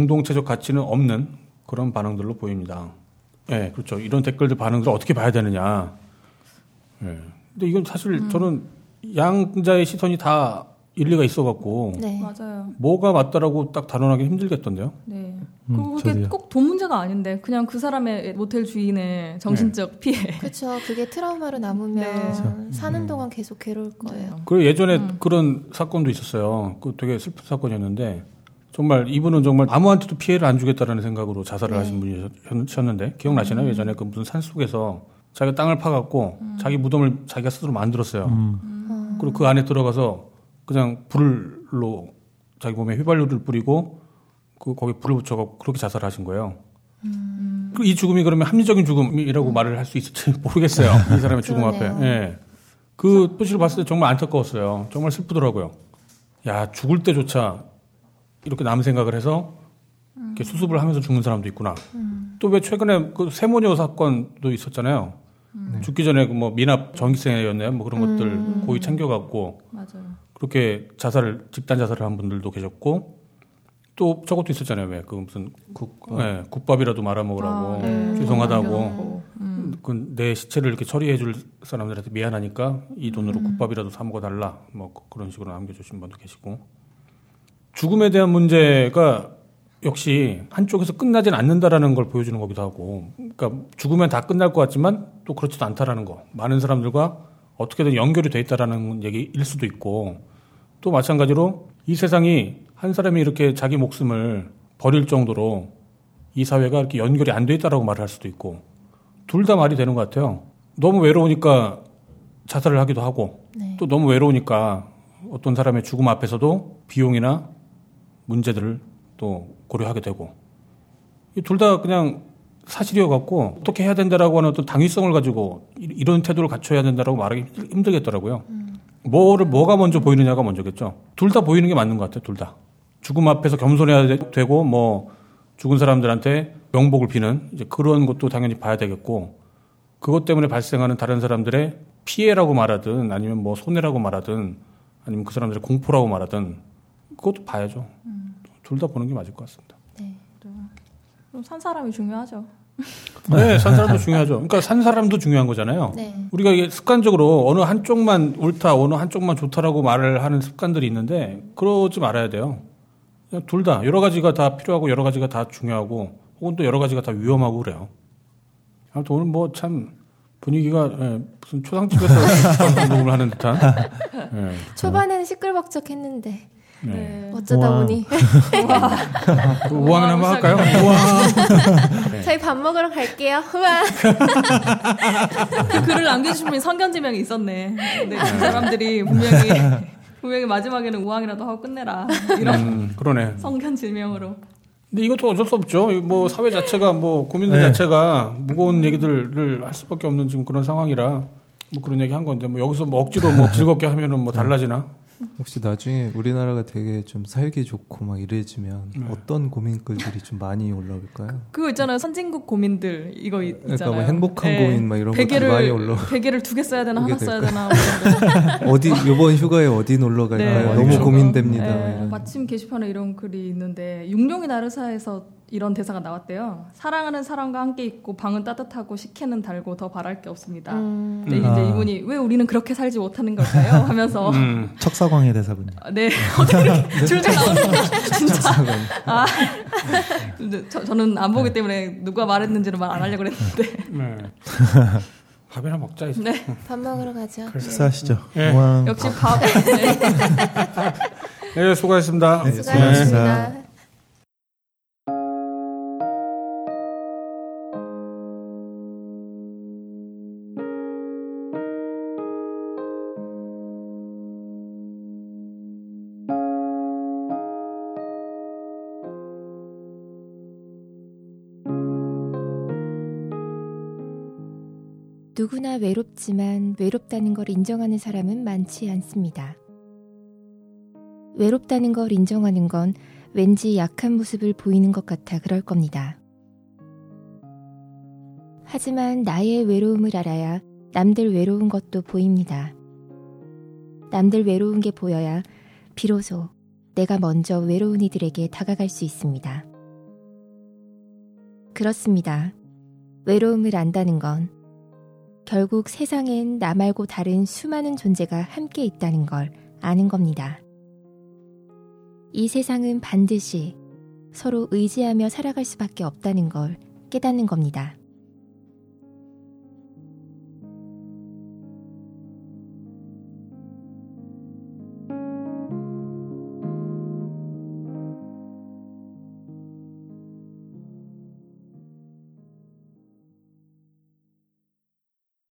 공동체적 가치는 없는 그런 반응들로 보입니다. 예, 그렇죠. 이런 댓글들 반응들을 어떻게 봐야 되느냐. 예. 근데 이건 사실 저는 양자의 시선이 다 일리가 있어갖고 네. 맞아요. 뭐가 맞다라고 딱 단언하기 힘들겠던데요. 네. 음, 그리고 그게. 꼭 돈 문제가 아닌데 그냥 그 사람의 모텔 주인의 정신적 피해. 그렇죠. 그게 트라우마로 남으면 네. 사는 동안 계속 괴로울 거예요. 그리고 예전에 그런 사건도 있었어요. 그 되게 슬픈 사건이었는데 정말 이분은 정말 아무한테도 피해를 안 주겠다라는 생각으로 자살을 네. 하신 분이셨는데 기억나시나요? 예전에 그 무슨 산 속에서 자기가 땅을 파갖고 자기 무덤을 자기가 스스로 만들었어요. 그리고 그 안에 들어가서 그냥 불로 자기 몸에 휘발유를 뿌리고 그 거기 불을 붙여갖고 그렇게 자살하신 거예요. 그이 죽음이 그러면 합리적인 죽음이라고 말을 할 수 있을지 모르겠어요. 이 사람의 죽음 앞에. 예. 그 표시를 봤을 때 정말 안타까웠어요. 정말 슬프더라고요. 야, 죽을 때조차 이렇게 남 생각을 해서 이렇게 수습을 하면서 죽는 사람도 있구나. 또 왜 최근에 그 세모녀 사건도 있었잖아요. 죽기 전에 그뭐 미납 전기세였나요? 뭐 그런 것들 고의 챙겨갖고 맞아요. 그렇게 자살을 집단 자살을 한 분들도 계셨고 또 저것도 있었잖아요. 왜 그 무슨 국, 예, 국밥이라도 말아 먹으라고 아, 네. 죄송하다고. 음. 그내 시체를 이렇게 처리해 줄 사람들한테 미안하니까 이 돈으로 국밥이라도 사 먹어 달라. 뭐 그- 그런 식으로 남겨 주신 분도 계시고. 죽음에 대한 문제가 역시 한쪽에서 끝나진 않는다라는 걸 보여주는 거기도 하고. 그러니까 죽으면 다 끝날 것 같지만 또 그렇지도 않다라는 거. 많은 사람들과 어떻게든 연결이 돼 있다라는 얘기일 수도 있고. 또 마찬가지로 이 세상이 한 사람이 이렇게 자기 목숨을 버릴 정도로 이 사회가 이렇게 연결이 안 돼 있다라고 말을 할 수도 있고 둘 다 말이 되는 것 같아요. 너무 외로우니까 자살을 하기도 하고 네. 또 너무 외로우니까 어떤 사람의 죽음 앞에서도 비용이나 문제들을 또 고려하게 되고 둘 다 그냥 사실이어 갖고 어떻게 해야 된다라고 하는 어떤 당위성을 가지고 이- 이런 태도를 갖춰야 된다라고 말하기 힘들- 힘들겠더라고요. 뭐를 뭐가 먼저 보이느냐가 먼저겠죠. 둘 다 보이는 게 맞는 것 같아요. 둘 다. 죽음 앞에서 겸손해야 되- 되고 뭐 죽은 사람들한테 명복을 비는 이제 그런 것도 당연히 봐야 되겠고 그것 때문에 발생하는 다른 사람들의 피해라고 말하든 아니면 뭐 손해라고 말하든 아니면 그 사람들의 공포라고 말하든 그것도 봐야죠. 둘 다 보는 게 맞을 것 같습니다. 그럼 산 사람이 중요하죠. 네, 산 사람도 중요하죠. 그러니까 산 사람도 중요한 거잖아요. 네. 우리가 이게 습관적으로 어느 한쪽만 옳다, 어느 한쪽만 좋다라고 말을 하는 습관들이 있는데 그러지 말아야 돼요. 둘 다 여러 가지가 다 필요하고 여러 가지가 다 중요하고 혹은 또 여러 가지가 다 위험하고 그래요. 아무튼 오늘 뭐 참 분위기가 예, 무슨 초상집에서 방송을 하는 듯한. 예, 초반에는 시끌벅적했는데 네. 어쩌다 우와. 보니 그 우왕을 한번 할까요? 우왕. 네. 저희 밥 먹으러 갈게요. 우와. 그 글을 남겨주신 분이 성견지명이 있었네. 근데 그 사람들이 분명히 분명히 마지막에는 우왕이라도 하고 끝내라 이런 음, 그러네. 성견 지명으로. 근데 이것도 어쩔 수 없죠. 이뭐 사회 자체가 뭐 국민들 네. 자체가 무거운 얘기들을 할 수밖에 없는 지금 그런 상황이라 뭐 그런 얘기 한 건데 뭐 여기서 뭐 억지로 뭐 즐겁게 하면은 뭐 달라지나? 혹시 나중에 우리나라가 되게 좀 살기 좋고 막 이래지면 네. 어떤 고민글들이 좀 많이 올라올까요? 그거 있잖아요. 선진국 고민들 이거 있- 그러니까 있잖아요. 뭐 행복한 네. 고민 막 이런 베개를 많이 올라. 베개를 두 개 써야 되나 하나 써야? 되나 뭐 거. 어디 이번 휴가에 어디 놀러 갈까요? 네. 너무 고민됩니다. 네, 막 이런. 마침 게시판에 이런 글이 있는데 육룡이 나르사에서 이런 대사가 나왔대요. 사랑하는 사람과 함께 있고 방은 따뜻하고 식혜는 달고 더 바랄 게 없습니다. 음. 근데 이제 아. 이분이 왜 우리는 그렇게 살지 못하는 걸까요? 하면서 음. 척사광의 대사군요. 아, 네 어떻게 이렇게 줄줄 나오는데 진짜 아 저, 저는 안 보기 때문에 누가 말했는지는 말안 하려고 그랬는데 네. 밥이나 먹자 이제. 네 밥 먹으러 가죠. 식사하시죠. 예. 우왕. 역시 밥 네. 네, 수고하셨습니다. 네, 수고하셨습니다. 누구나 외롭지만 외롭다는 걸 인정하는 사람은 많지 않습니다. 외롭다는 걸 인정하는 건 왠지 약한 모습을 보이는 것 같아 그럴 겁니다. 하지만 나의 외로움을 알아야 남들 외로운 것도 보입니다. 남들 외로운 게 보여야 비로소 내가 먼저 외로운 이들에게 다가갈 수 있습니다. 그렇습니다. 외로움을 안다는 건 결국 세상엔 나 말고 다른 수많은 존재가 함께 있다는 걸 아는 겁니다. 이 세상은 반드시 서로 의지하며 살아갈 수밖에 없다는 걸 깨닫는 겁니다.